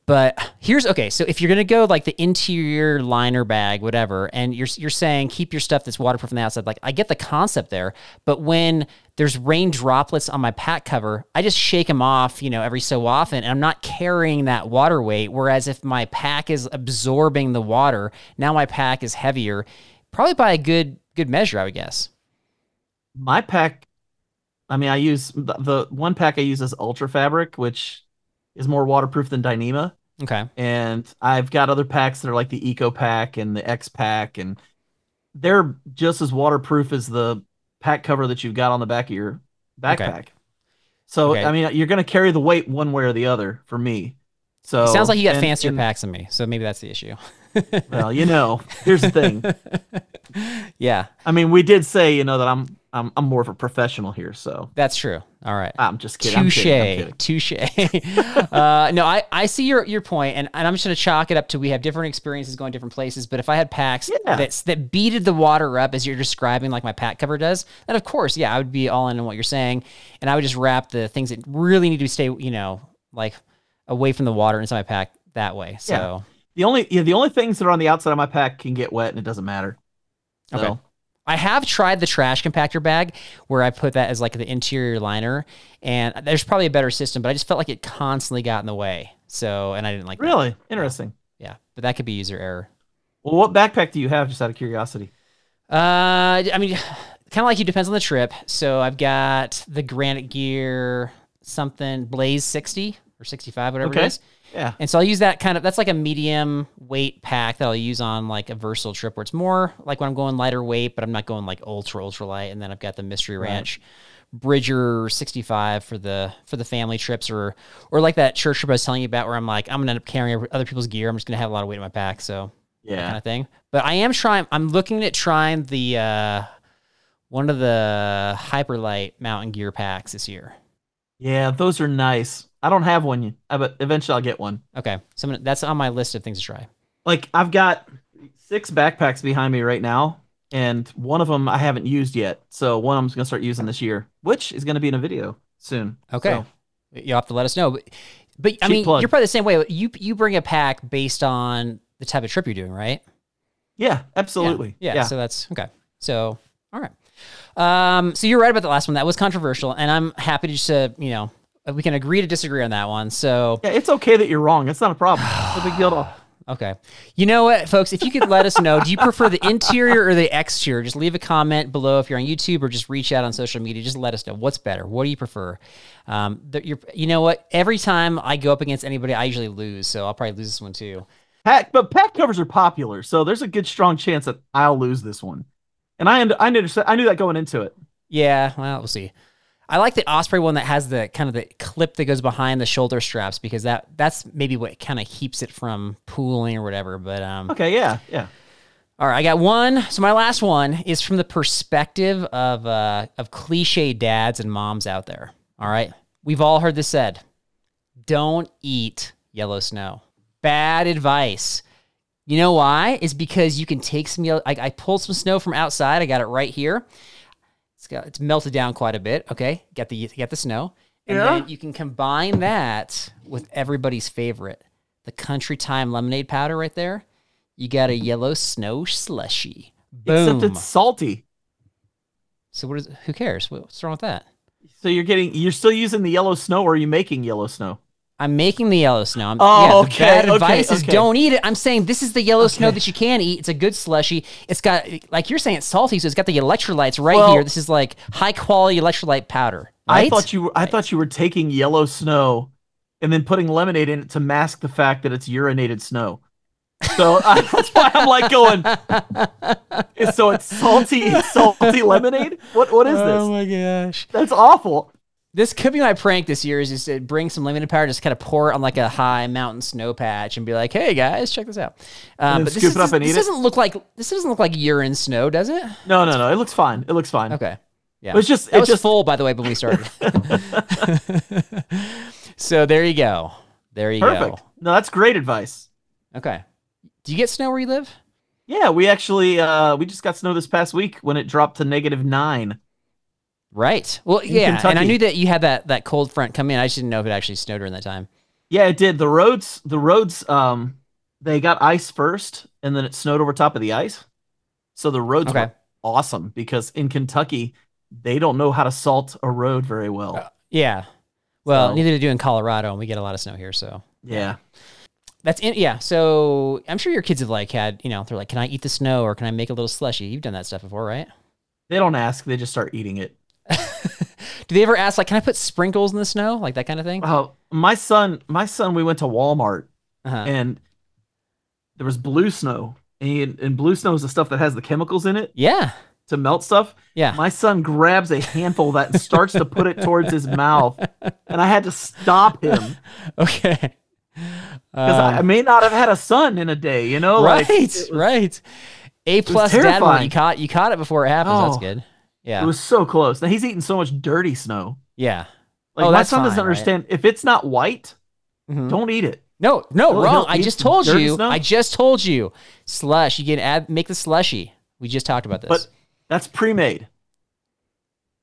But here's okay. So if you're gonna go like the interior liner bag, whatever, and you're you're saying keep your stuff that's waterproof on the outside, like I get the concept there. But when there's rain droplets on my pack cover, I just shake them off, you know, every so often, and I'm not carrying that water weight. Whereas if my pack is absorbing the water, now my pack is heavier, probably by a good good measure, I would guess.
My pack, I mean, I use the, the one pack I use is Ultra Fabric, which is more waterproof than Dyneema.
Okay.
And I've got other packs that are like the EcoPak and the X-Pac, and they're just as waterproof as the pack cover that you've got on the back of your backpack. So
Okay.
I mean, you're gonna carry the weight one way or the other for me. So
It sounds like you got
and-
fancier
and-
packs than me, so maybe that's the issue.
Well, you know, here's the thing.
yeah,
I mean, we did say, you know, that I'm I'm I'm more of a professional here, so
that's true. All right.
I'm just kidding.
Touche,
kidding, I'm kidding.
touche. uh, no, I, I see your your point, and, and I'm just gonna chalk it up to we have different experiences going different places. But if I had packs
Yeah.
that that beaded the water up as you're describing, like my pack cover does, then of course, yeah, I would be all in on what you're saying, and I would just wrap the things that really need to stay, you know, like away from the water inside my pack that way. So
The only yeah, the only things that are on the outside of my pack can get wet and it doesn't matter. So,
Okay. I have tried the trash compactor bag where I put that as like the interior liner, and there's probably a better system, but I just felt like it constantly got in the way. So, and I didn't like that.
Really interesting.
Yeah, but that could be user error.
Well, what backpack do you have? Just out of curiosity.
Uh, I mean, kind of like you depends on the trip. So I've got the Granite Gear something Blaze 60 or 65, whatever it
Okay.
is.
Yeah.
And so I'll use that kind of that's like a medium weight pack that I'll use on like a versatile trip where it's more like when I'm going lighter weight, but I'm not going like ultra ultra light. And then I've got the Mystery
Right.
Ranch Bridger 65 for the for the family trips or or like that church trip I was telling you about where I'm like I'm gonna end up carrying other people's gear. I'm just gonna have a lot of weight in my pack. So that
Yeah.
kind of thing. But I am trying. I'm looking at trying the uh, one of the Hyperlite Mountain Gear packs this year.
Yeah, those are nice. I don't have one yet, but eventually I'll get one.
Okay, so I'm gonna, that's on my list of things to try.
Like I've got six backpacks behind me right now, and one of them I haven't used yet. So one I'm gonna start using this year, which is gonna be in a video soon.
Okay,
So,
you'll have to let us know. But, but I mean,
plug.
you're probably the same way. You you bring a pack based on the type of trip you're doing, right?
yeah, absolutely.
Yeah. yeah. So that's okay. So all right. Um. So you're right about the last one. That was controversial, and I'm happy to just uh, you know we can agree to disagree on that one. So
Yeah, it's okay that you're wrong. It's not a problem. No big deal at all.
Okay. You know what, folks? If you could let us know, do you prefer the interior or the exterior? Just leave a comment below if you're on YouTube or just reach out on social media. Just let us know what's better. What do you prefer? Um, the, you're, you know what? Every time I go up against anybody, I usually lose. So I'll probably lose this one too.
Pack, but pack covers are popular, so there's a good strong chance that I'll lose this one. And I, I knew, I knew that going into it.
Yeah. Well, we'll see. I like the Osprey one that has the kind of the clip that goes behind the shoulder straps because that that's maybe what kind of keeps it from pooling or whatever. But um,
Okay, yeah, yeah.
All right, I got one. So my last one is from the perspective of uh, of cliche dads and moms out there. All right, we've all heard this said: "Don't eat yellow snow." Bad advice. You know why? Is because you can take some yellow. I, I pulled some snow from outside. I got it right here. It's got it's melted down quite a bit. Okay, got the got the snow, and
Yeah.
then you can combine that with everybody's favorite, the Country Time lemonade powder right there. You got a yellow snow slushy. Boom.
Except it's salty.
so what is? Who cares? What's wrong with that?
So you're getting, you're still using the yellow snow, or are you making yellow snow?
I'm making the yellow snow. I'm,
Oh,
yeah, the
okay,
bad
okay,
advice is don't eat it. I'm saying this is the yellow snow that you can eat. It's a good slushy. It's got, like you're saying, it's salty, so it's got the electrolytes right
Well-
here. This is like high quality electrolyte powder.
I thought you, were, I thought you were taking yellow snow, and then putting lemonade in it to mask the fact that it's urinated snow. So I, that's why I'm like going. So it's salty, it's salty lemonade. What what is
oh
this?
Oh my gosh.
That's awful.
This could be my prank this year is just to bring some limited power, just kind of pour it on like a high mountain snow patch and be like, hey guys, check this out. Um, but this, is,
and
this
eat it?
doesn't look like this doesn't look like urine snow, does it?
No, no, no. It looks fine. It looks fine.
Okay. Yeah.
It was just, it
was
just,
full, by the way, when we started. so there you go. There you go.
perfect. No, that's great advice.
Okay. Do you get snow where you live?
Yeah, we actually, uh, we just got snow this past week when it dropped to negative nine.
Right. Well,
In
yeah. And I knew that you had that that cold front come in. I just didn't know if it actually snowed during that time.
Yeah, it did. The roads, the roads, um, they got ice first, and then it snowed over top of the ice. So the roads
Okay.
were awesome because in Kentucky, they don't know how to salt a road very well.
Uh, Yeah. Well,
So-
neither do in Colorado, and we get a lot of snow here. So
yeah.
that's in. Yeah. So I'm sure your kids have like had, you know, they're like, can I eat the snow or can I make a little slushy? You've done that stuff before, right?
They don't ask; they just start eating it.
do they ever ask like, can I put sprinkles in the snow, like that kind of thing?
Oh, my son, my son, we went to Walmart
Uh-huh.
and there was blue snow, and, and blue snow is the stuff that has the chemicals in it.
Yeah.
to melt stuff.
Yeah.
My son grabs a handful of that and starts to put it towards his mouth, and I had to stop him
Okay.
because I, I may not have had a son in a day. You know,
right,
it was-
right. A plus dad You caught you caught it before it happens. That's
Oh.
good. Yeah.
It was so close. Now he's eating so much dirty snow.
yeah.
Like
Oh,
my son doesn't
fine, right?
understand if it's not white,
Mhm.
don't eat it.
No, no,
He'll-
wrong.
he'll
I just told you.
snow?
I just told you. Slush. You can add make the slushy. We just talked about this.
But that's pre-made.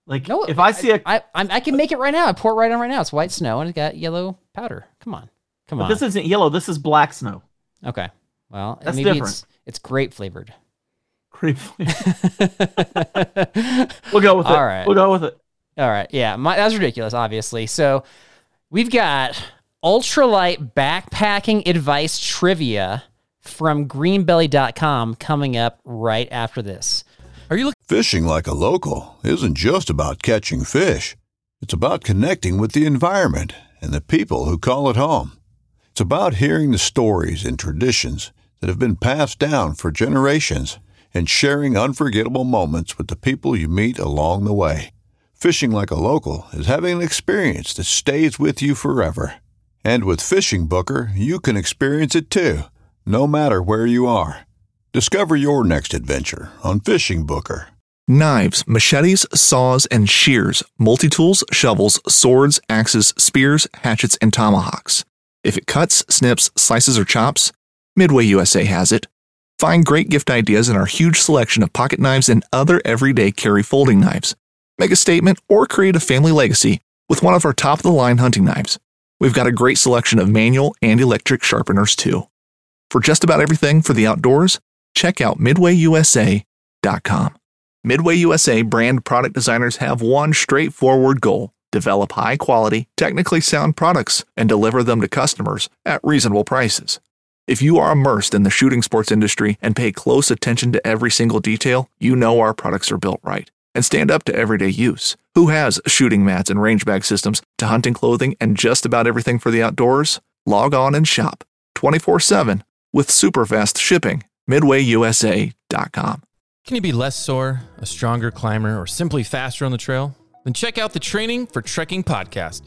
Like
no,
if I see a
I, I I can make it right now. I pour it right on right now. It's white snow and it's got yellow powder. Come on, come on.
this isn't yellow, this is black snow.
okay. Well,
That's
maybe
different.
it's it's grape flavored.
Creep. we'll go with it.
All right.
We'll go with it.
All right. Yeah. My, that's ridiculous, obviously. So we've got ultralight backpacking advice trivia from greenbelly.com coming up right after this.
Are you looking?
Fishing like a local isn't just about catching fish. It's about connecting with the environment and the people who call it home. It's about hearing the stories and traditions that have been passed down for generations and sharing unforgettable moments with the people you meet along the way. Fishing like a local is having an experience that stays with you forever. And with Fishing Booker, you can experience it too, no matter where you are. Discover your next adventure on Fishing Booker.
Knives, machetes, saws, and shears, multi tools, shovels, swords, axes, spears, hatchets, and tomahawks. If it cuts, snips, slices, or chops, Midway USA has it. Find great gift ideas in our huge selection of pocket knives and other everyday carry folding knives. Make a statement or create a family legacy with one of our top of the line hunting knives. We've got a great selection of manual and electric sharpeners too. For just about everything for the outdoors, check out midwayusa.com. Midway USA brand product designers have one straightforward goal develop high quality, technically sound products and deliver them to customers at reasonable prices. If you are immersed in the shooting sports industry and pay close attention to every single detail, you know our products are built right and stand up to everyday use. Who has shooting mats and range bag systems to hunting clothing and just about everything for the outdoors? Log on and shop 24 7 with super fast shipping. MidwayUSA.com.
Can you be less sore, a stronger climber, or simply faster on the trail? Then check out the Training for Trekking podcast.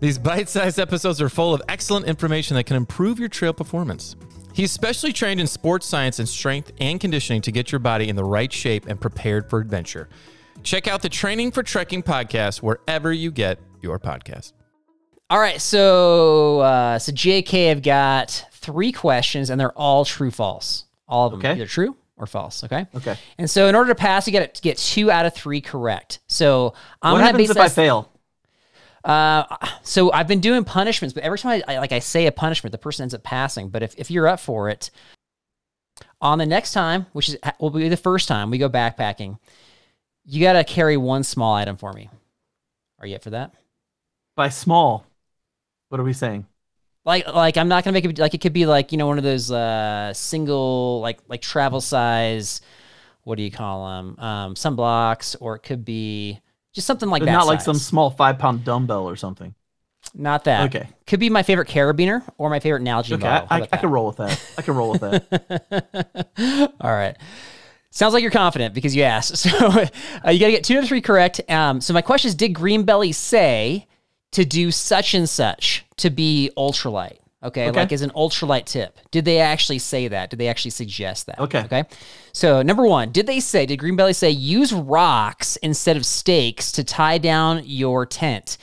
These bite sized episodes are full of excellent information that can improve your trail performance. He's specially trained in sports science and strength and conditioning to get your body in the right shape and prepared for adventure. Check out the Training for Trekking podcast wherever you get your podcast.
All right, so uh, so JK, I've got three questions, and they're all true false. All of them,
Okay.
either true or false. Okay.
Okay.
And so, in order to pass, you got to get two out of three correct. So I'm
what happens if I fail?
Uh, so I've been doing punishments, but every time I, I like I say a punishment, the person ends up passing. But if, if you're up for it, on the next time, which is will be the first time we go backpacking, you got to carry one small item for me. Are you up for that?
By small, what are we saying?
Like like I'm not gonna make it like it could be like you know one of those uh single like like travel size. What do you call them? Um, sunblocks, or it could be just something like that.
not like some small five pound dumbbell or something.
Not that.
Okay.
Could be my favorite carabiner or my favorite Nalgene
Okay,
bottle.
I, I, I can roll with that. I can roll with that.
All right. Sounds like you're confident because you asked. So uh, you got to get two of three correct. Um, so my question is Did Greenbelly say to do such and such to be ultralight? Okay,
Okay.
like as an ultralight tip. Did they actually say that? Did they actually suggest that?
Okay.
Okay. So number one, did they say, did Greenbelly say use rocks instead of stakes to tie down your tent?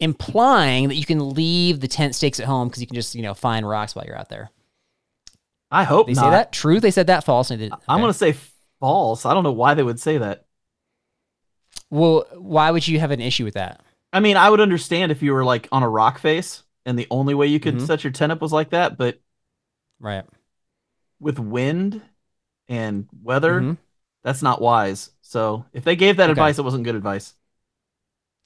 Implying that you can leave the tent stakes at home because you can just, you know, find rocks while you're out there.
I hope
They
not.
say that? True. They said that false. Did.
I'm gonna say false. I don't know why they would say that.
Well, why would you have an issue with that?
I mean, I would understand if you were like on a rock face and the only way you could
Mhm.
set your tent up was like that, but
Right.
with wind and weather,
Mhm.
that's not wise. So if they gave that
Okay.
advice, it wasn't good advice.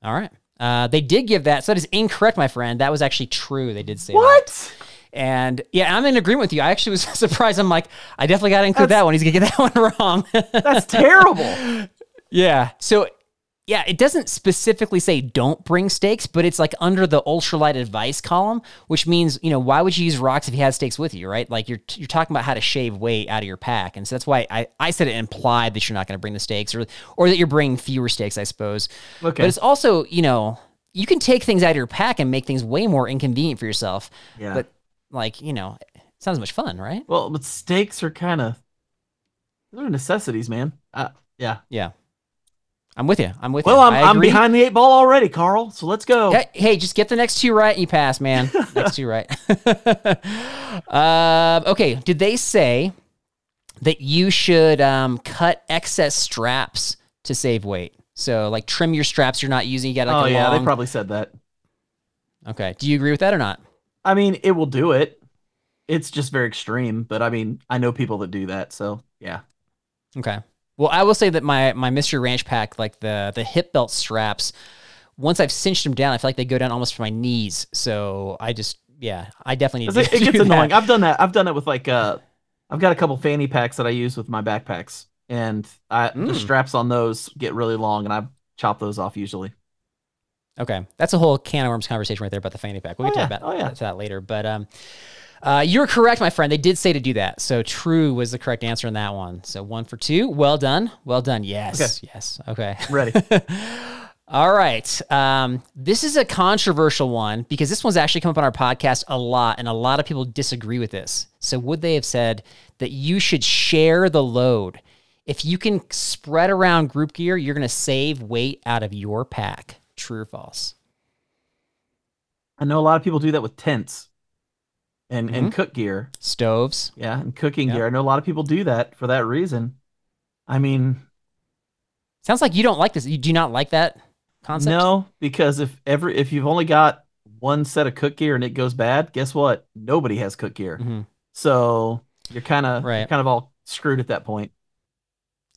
All right. Uh, they did give that. So that is incorrect, my friend. That was actually true. They did say that.
What?
And yeah, I'm in agreement with you. I actually was surprised. I'm like, I definitely got to include
That's-
that one. He's going to get that one wrong.
That's terrible.
yeah. So yeah, it doesn't specifically say don't bring stakes, but it's like under the ultralight advice column, which means you know why would you use rocks if you had stakes with you, right? Like you're you're talking about how to shave weight out of your pack, and so that's why I, I said it implied that you're not going to bring the stakes, or or that you're bringing fewer stakes, I suppose.
Okay.
But it's also you know you can take things out of your pack and make things way more inconvenient for yourself.
Yeah.
But like you know, it sounds much fun, right?
well, but stakes are kind of they're necessities, man. Uh, yeah.
Yeah. I'm with you. I'm with
Well,
you.
I'm,
I
I'm behind the eight ball already, Carl. So let's go.
Hey, hey, just get the next two right and you pass, man. next two right. uh, okay. Did they say that you should um, cut excess straps to save weight? So, like, trim your straps you're not using. You got like
oh yeah,
long.
they probably said that.
okay. Do you agree with that or not?
I mean, it will do it. It's just very extreme, but I mean, I know people that do that, so yeah.
Okay. Well, I will say that my my Mystery Ranch pack, like the the hip belt straps, once I've cinched them down, I feel like they go down almost to my knees. So I just, yeah, I definitely need to
It, it gets
that.
annoying. I've done that. I've done it with like uh, I've got a couple fanny packs that I use with my backpacks, and I the
Mm.
straps on those get really long, and I chop those off usually.
Okay, that's a whole can of worms conversation right there about the fanny pack. We'll
Oh,
get
yeah.
to that,
Oh, yeah.
to that later. But um, uh, you're correct, my friend. They did say to do that. So true was the correct answer in that one. So one for two. Well done. Well done. Yes. Yes. Okay.
Ready?
All right. Um, this is a controversial one because this one's actually come up on our podcast a lot, and a lot of people disagree with this. So, would they have said that you should share the load? If you can spread around group gear, you're going to save weight out of your pack. True or false?
I know a lot of people do that with tents and
Mm-hmm.
and cook gear.
Stoves.
Yeah, and cooking
Yep.
gear. I know a lot of people do that for that reason. I mean,
Sounds like you don't like this. You do not like that concept.
no, because if every if you've only got one set of cook gear and it goes bad, guess what? Nobody has cook gear.
Mhm.
So you're kind of
Right.
kind of all screwed at that point.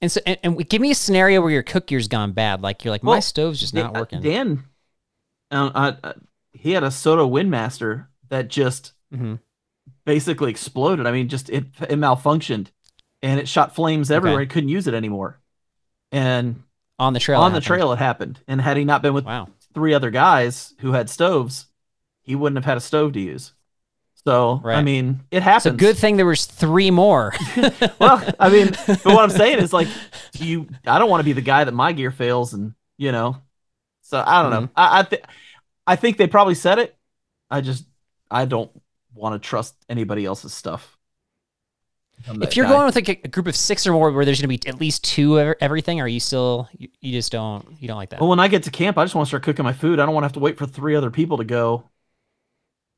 And so, and, and give me a scenario where your cook gear's gone bad. Like you're like, my stove's just not working.
Dan, uh, uh, uh, he had a Soto Windmaster that just
Mhm.
Basically exploded. I mean, just it, it malfunctioned and it shot flames everywhere.
Okay.
He couldn't use it anymore. And
on the trail.
on the
happened.
trail, it happened. And had he not been with
Wow.
three other guys who had stoves, he wouldn't have had a stove to use. So I mean, it
So
happens.
good thing there was three more.
well, I mean, but what I'm saying is like, you. I don't want to be the guy that my gear fails, and you know. So I don't
Mm-hmm.
know. I I, th- I think they probably said it. I just I don't want to trust anybody else's stuff. I'm
if you're
guy.
going with like a, group of six or more, where there's going to be at least two of everything, are you still you, you just don't you don't like that?
well, when I get to camp, I just want to start cooking my food. I don't want to have to wait for three other people to go,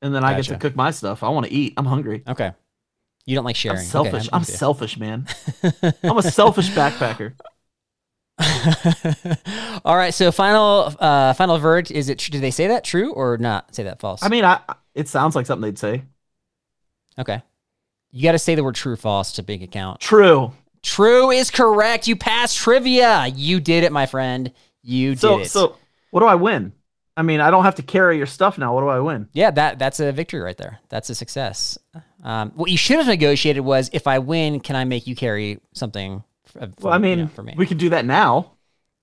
and then I get to cook my stuff. I want to eat. I'm hungry.
Okay. You don't like sharing.
I'm
Okay,
selfish. I'm
with you.
selfish, man. I'm a selfish backpacker.
All right. So final uh final verdict is it? Did they say that true or not? Say that false.
I mean, I it sounds like something they'd say.
okay. You got to say the word true or false to big account.
True.
True is correct. You passed trivia. You did it, my friend. You did
So
it.
so what do I win? I mean, I don't have to carry your stuff now. What do I win?
Yeah, that that's a victory right there. That's a success. Um, what you should have negotiated was, if I win, can I make you carry something? f- uh,
Well, I
from- you
mean,
know, for me.
we could do that now.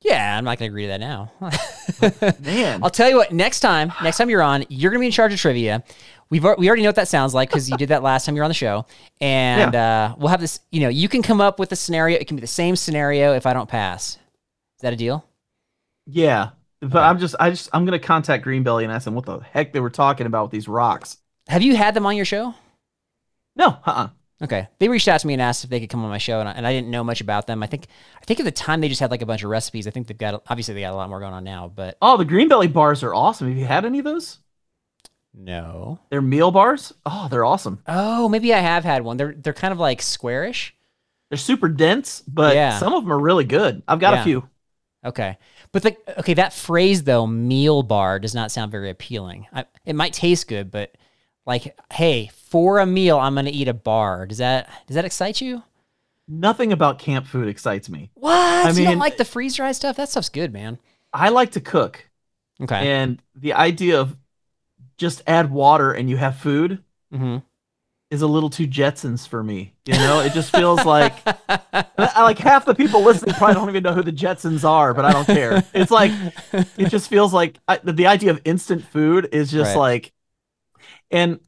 Yeah, I'm not going to agree to that now.
Man.
I'll tell you what. Next time, next time you're on, you're going to be in charge of trivia. We've we already know what that sounds like because you did that last time you were on the show, and uh, we'll have this. You know, you can come up with a scenario. It can be the same scenario if I don't pass. Is that a deal?
Yeah. But I'm just I just I'm gonna contact Greenbelly and ask them what the heck they were talking about with these rocks.
Have you had them on your show?
No, uh-uh.
Okay. They reached out to me and asked if they could come on my show, and I, and I didn't know much about them. I think I think at the time they just had like a bunch of recipes. I think they've got obviously they got a lot more going on now, but
Oh, the green belly bars are awesome. Have you had any of those?
no.
They're meal bars. Oh, they're awesome.
Oh, maybe I have had one. They're they're kind of like squarish.
They're super dense, but
Yeah.
some of them are really good. I've got
Yeah.
a few.
Okay, but the okay that phrase though, meal bar, does not sound very appealing. I, it might taste good, but like, hey, for a meal, I'm gonna eat a bar. Does that does that excite you?
Nothing about camp food excites me.
What? you don't
mean-
like the freeze dried stuff? That stuff's good, man.
I like to cook,
Okay.
and the idea of just add water and you have food
hmm
is a little too Jetsons for me. You know, it just feels like I, like half the people listening probably don't even know who the Jetsons are, but I don't care. It's like it just feels like I, the idea of instant food is just
Right.
like. And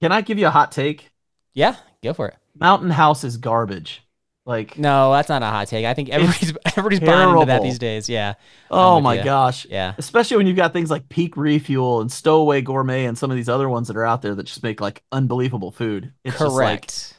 can I give you a hot take?
Yeah, go for it.
Mountain House is garbage. Like,
No, that's not a hot take. I think everybody's everybody's buying into that these days. Yeah,
oh my
ya.
gosh.
yeah,
Especially when you've got things like Peak Refuel and Stowaway Gourmet and some of these other ones that are out there that just make like unbelievable food. It's just like,
correct.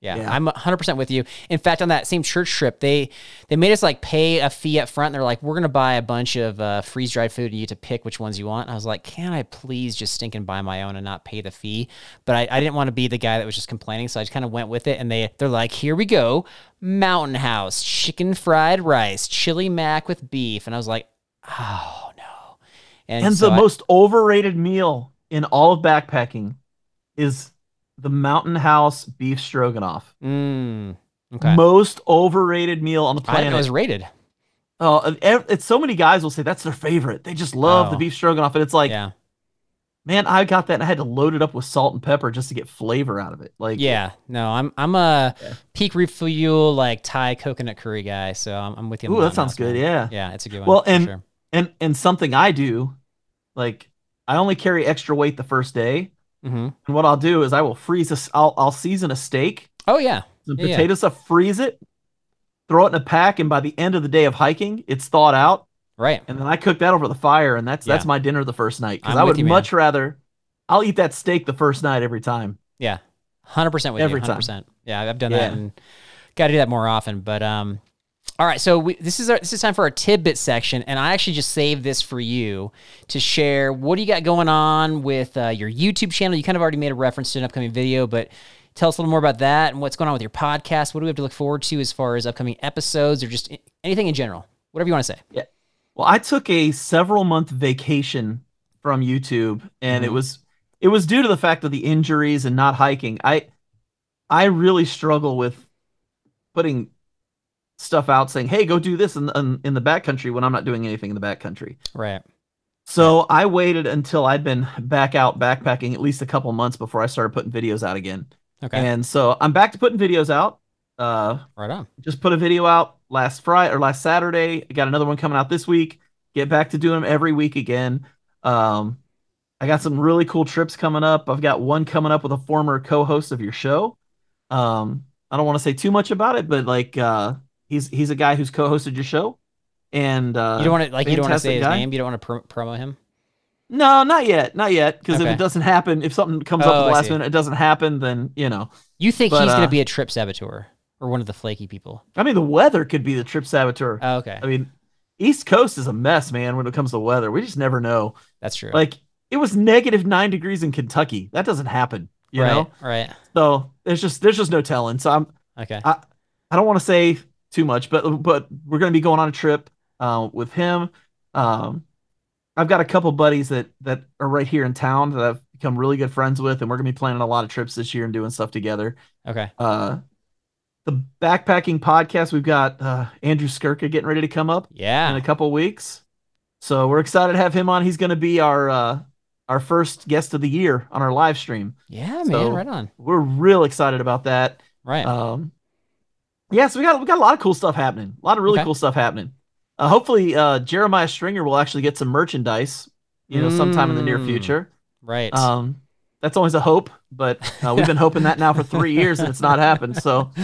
Yeah,
Yeah.
I'm 100 percent with you. In fact, on that same church trip, they they made us like pay a fee up front. And they're like, we're gonna buy a bunch of uh, freeze dried food, and you get to pick which ones you want. And I was like, can I please just stink and buy my own and not pay the fee? But I, I didn't want to be the guy that was just complaining, so I just kind of went with it. And they they're like, here we go, Mountain House chicken fried rice, chili mac with beef, and I was like, oh no.
and
so
the
I-
most overrated meal in all of backpacking is the Mountain House beef stroganoff.
Mm, okay.
Most overrated meal on the
I didn't know it
planet.
was rated.
Oh, it's so many guys will say that's their favorite. They just love the
Oh.
beef stroganoff, and it's like,
yeah.
man, I got that and I had to load it up with salt and pepper just to get flavor out of it. Like,
Yeah, no, I'm I'm a
Yeah.
peak refuel like Thai coconut curry guy, so I'm, I'm with you.
Ooh, that sounds good. Yeah.
yeah, it's a good one.
Well, and-
sure.
And and something I do, like, I only carry extra weight the first day,
hmm
and what I'll do is I will freeze a, I'll I'll season a steak,
oh yeah,
some
Yeah, yeah.
potato stuff, freeze it, throw it in a pack, and by the end of the day of hiking, it's thawed out,
right.
and then I cook that over the fire, and that's that's my dinner the first night because I would
you,
much rather, I'll eat that steak the first night every time.
Yeah, hundred percent with
Every
you.
time.
Hundred percent. Yeah, I've done that and got to do that more often. But um, all right. So we, this is our, this is time for our tidbit section, and I actually just saved this for you to share. What do you got going on with uh, your YouTube channel? You kind of already made a reference to an upcoming video, but tell us a little more about that and what's going on with your podcast. What do we have to look forward to as far as upcoming episodes or just anything in general? Whatever you want to say. Yeah.
Well, I took a several month vacation from YouTube and it
Mhm.
was it was due to the fact of the injuries and not hiking. I I really struggle with putting stuff out saying, "Hey, go do this in in, in the backcountry" when I'm not doing anything in the backcountry.
Right.
So I waited until I'd been back out backpacking at least a couple months before I started putting videos out again.
Okay.
And so I'm back to putting videos out. Uh,
right on.
just put a video out last Friday or last Saturday. I got another one coming out this week. Get back to doing them every week again. Um, I got some really cool trips coming up. I've got one coming up with a former co-host of your show. Um, I don't want to say too much about it, but like uh, he's he's a guy who's co-hosted your show, and uh,
You don't want to like you don't want to say his
guy.
name. You don't want to pro- promo him.
no, not yet, not yet. Because if it doesn't happen, if something comes up
Oh,
at the last minute, it doesn't happen, then you know.
You think
But,
he's going
uh,
to be a trip saboteur or one of the flaky people?
I mean, the weather could be the trip saboteur.
Oh, okay,
I mean, East Coast is a mess, man. When it comes to weather, we just never know.
that's true.
Like it was negative nine degrees in Kentucky. That doesn't happen, you
right,
know.
right.
So there's just there's just no telling. So I'm
Okay.
I, I don't want to say too much, but but we're gonna be going on a trip uh, with him. Um, I've got a couple buddies that that are right here in town that I've become really good friends with, and we're gonna be planning a lot of trips this year and doing stuff together.
Okay.
Uh, the backpacking podcast, we've got uh, Andrew Skurka getting ready to come up
Yeah.
in a couple weeks. So we're excited to have him on. He's going to be our uh, our first guest of the year on our live stream.
Yeah, man. Right on.
We're real excited about that.
Right.
Um, yeah, so we got we got a lot of cool stuff happening. A lot of really
Okay.
cool stuff happening. Uh, hopefully, uh, Jeremiah Stringer will actually get some merchandise, you know, sometime in the near
Mm.
future.
right.
Um, that's always a hope, but uh, we've been hoping that now for three years and it's not happened. So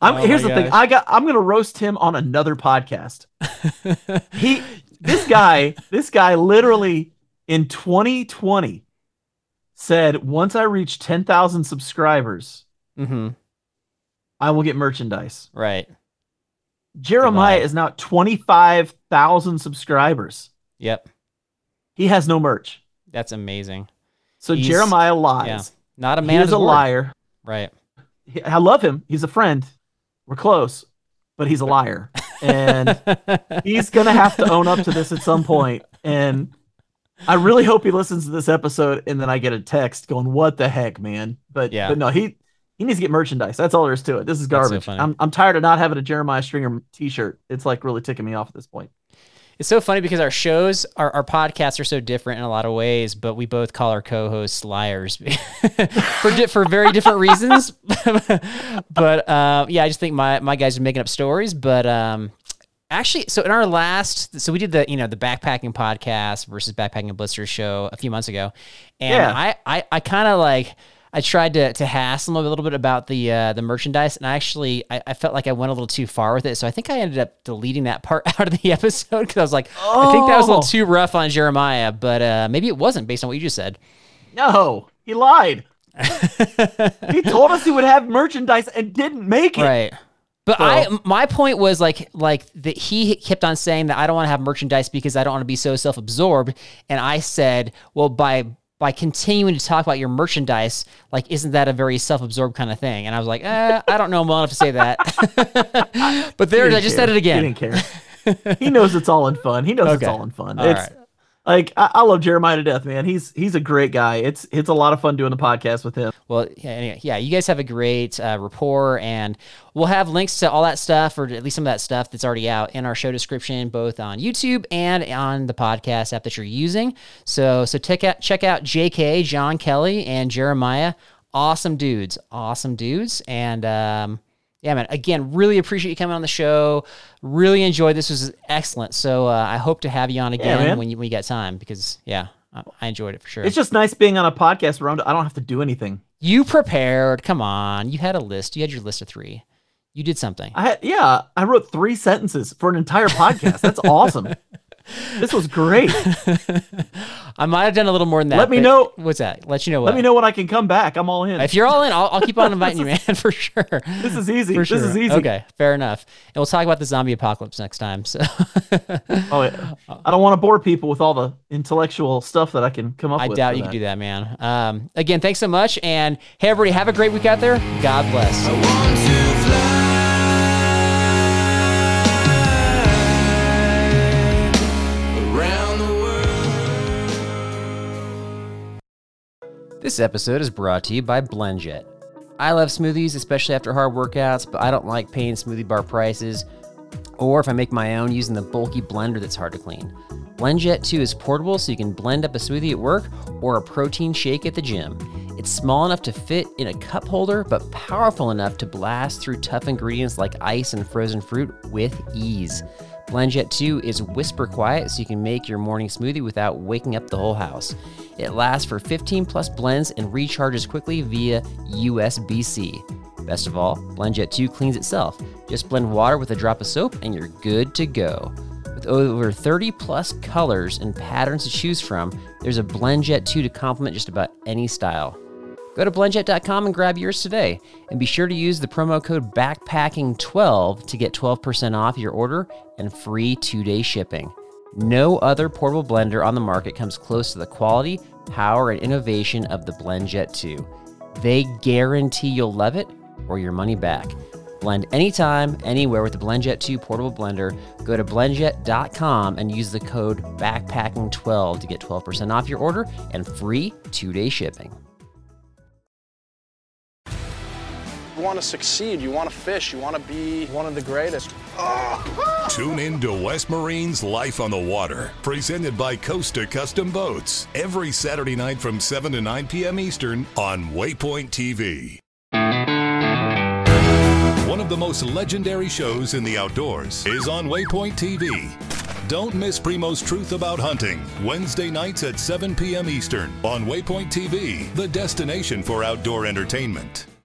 I'm,
Oh
here's the thing. I got I'm gonna roast him on another podcast. he this guy this guy literally in 2020 said once i reach 10,000 subscribers
mm-hmm.
I will get merchandise
Right.
jeremiah is now at 25,000 subscribers
Yep.
he has no merch
That's amazing.
so
He's-
jeremiah lies
Not a man
is a
word.
liar
Right.
I love him he's a friend we're close but he's a liar and he's gonna have to own up to this at some point. point and i really hope he listens to this episode and then i get a text going what the heck man but
Yeah.
but no he he needs to get merchandise that's all there is to it this is
That's so
garbage. I'm, I'm tired of not having a jeremiah stringer t-shirt it's like really ticking me off at this point
It's so funny because our shows, our, our podcasts are so different in a lot of ways, but we both call our co-hosts liars for di- for very different reasons. but uh, yeah, I just think my my guys are making up stories. But um, actually, so in our last, so we did the you know the backpacking podcast versus backpacking and blisters show a few months ago, and
Yeah.
I I, I kind of like. I tried to to hassle him a little bit about the uh, the merchandise, and I actually I, I felt like I went a little too far with it, so I think I ended up deleting that part out of the episode because I was like, I think that was a little
Oh.
too rough on Jeremiah, but uh, maybe it wasn't based on what you just said.
No, he lied. he told us he would have merchandise and didn't make it.
Right. But
So-
I, my point was like, like that he kept on saying that I don't want to have merchandise because I don't want to be so self-absorbed, and I said, well, by by continuing to talk about your merchandise, like, isn't that a very self-absorbed kind of thing? And I was like, eh, I don't know I'm well enough to say that. but
He
there, I just said it again.
He didn't care. he knows it's all in fun. He knows it's all in fun.
All
it's
right.
Like I, I love Jeremiah to death, man. He's he's a great guy. It's it's a lot of fun doing the podcast with him.
Well, yeah, anyway, yeah, you guys have a great uh, rapport, and we'll have links to all that stuff, or at least some of that stuff that's already out in our show description, both on YouTube and on the podcast app that you're using. So, so check out check out J.K. John Kelly and Jeremiah. Awesome dudes, awesome dudes, and um, yeah, man. Again, really appreciate you coming on the show. Really enjoyed this. Was excellent. So uh, I hope to have you on again
man.
when you when you get time, because yeah, I, I enjoyed it for sure.
It's just nice being on a podcast where I'm- I don't have to do anything.
You prepared. Come on. You had a list. You had your list of three. You did something.
I yeah, I wrote three sentences for an entire podcast. That's awesome. This was great.
I might have done a little more than that.
Let me know-
What's that? Let you know what.
Let me know when I can come back. I'm all in.
If you're all in, I'll, I'll keep on inviting you, man, for sure.
This is easy.
For
This is easy.
Okay, fair enough. And we'll talk about the zombie apocalypse next time. So
Oh, yeah. I don't want to bore people with all the intellectual stuff that I can come up
I
with.
doubt you
that.
can do that, man. Um, again, thanks so much. And hey, everybody, have a great week out there. God bless. This episode is brought to you by BlendJet. I love smoothies, especially after hard workouts, but I don't like paying smoothie bar prices or if I make my own using the bulky blender that's hard to clean. BlendJet 2 is portable so you can blend up a smoothie at work or a protein shake at the gym. It's small enough to fit in a cup holder, but powerful enough to blast through tough ingredients like ice and frozen fruit with ease. BlendJet 2 is whisper quiet so you can make your morning smoothie without waking up the whole house. It lasts for 15 plus blends and recharges quickly via USB C. Best of all, BlendJet 2 cleans itself. Just blend water with a drop of soap and you're good to go. With over 30 plus colors and patterns to choose from, there's a BlendJet 2 to complement just about any style. Go to blendjet.com and grab yours today. And be sure to use the promo code BACKPACKING12 to get 12% off your order and free two day shipping. No other portable blender on the market comes close to the quality, power, and innovation of the BlendJet 2. They guarantee you'll love it or your money back. Blend anytime, anywhere with the BlendJet 2 portable blender. Go to blendjet.com and use the code BACKPACKING12 to get 12% off your order and free two day shipping.
Want to succeed, you want to fish, you want to be one of the greatest. Ah!
Tune in to West Marine's Life on the Water, presented by Costa Custom Boats, every Saturday night from 7 to 9 p.m. Eastern on Waypoint TV. One of the most legendary shows in the outdoors is on Waypoint TV. Don't miss Primo's Truth About Hunting, Wednesday nights at 7 p.m. Eastern on Waypoint TV, the destination for outdoor entertainment.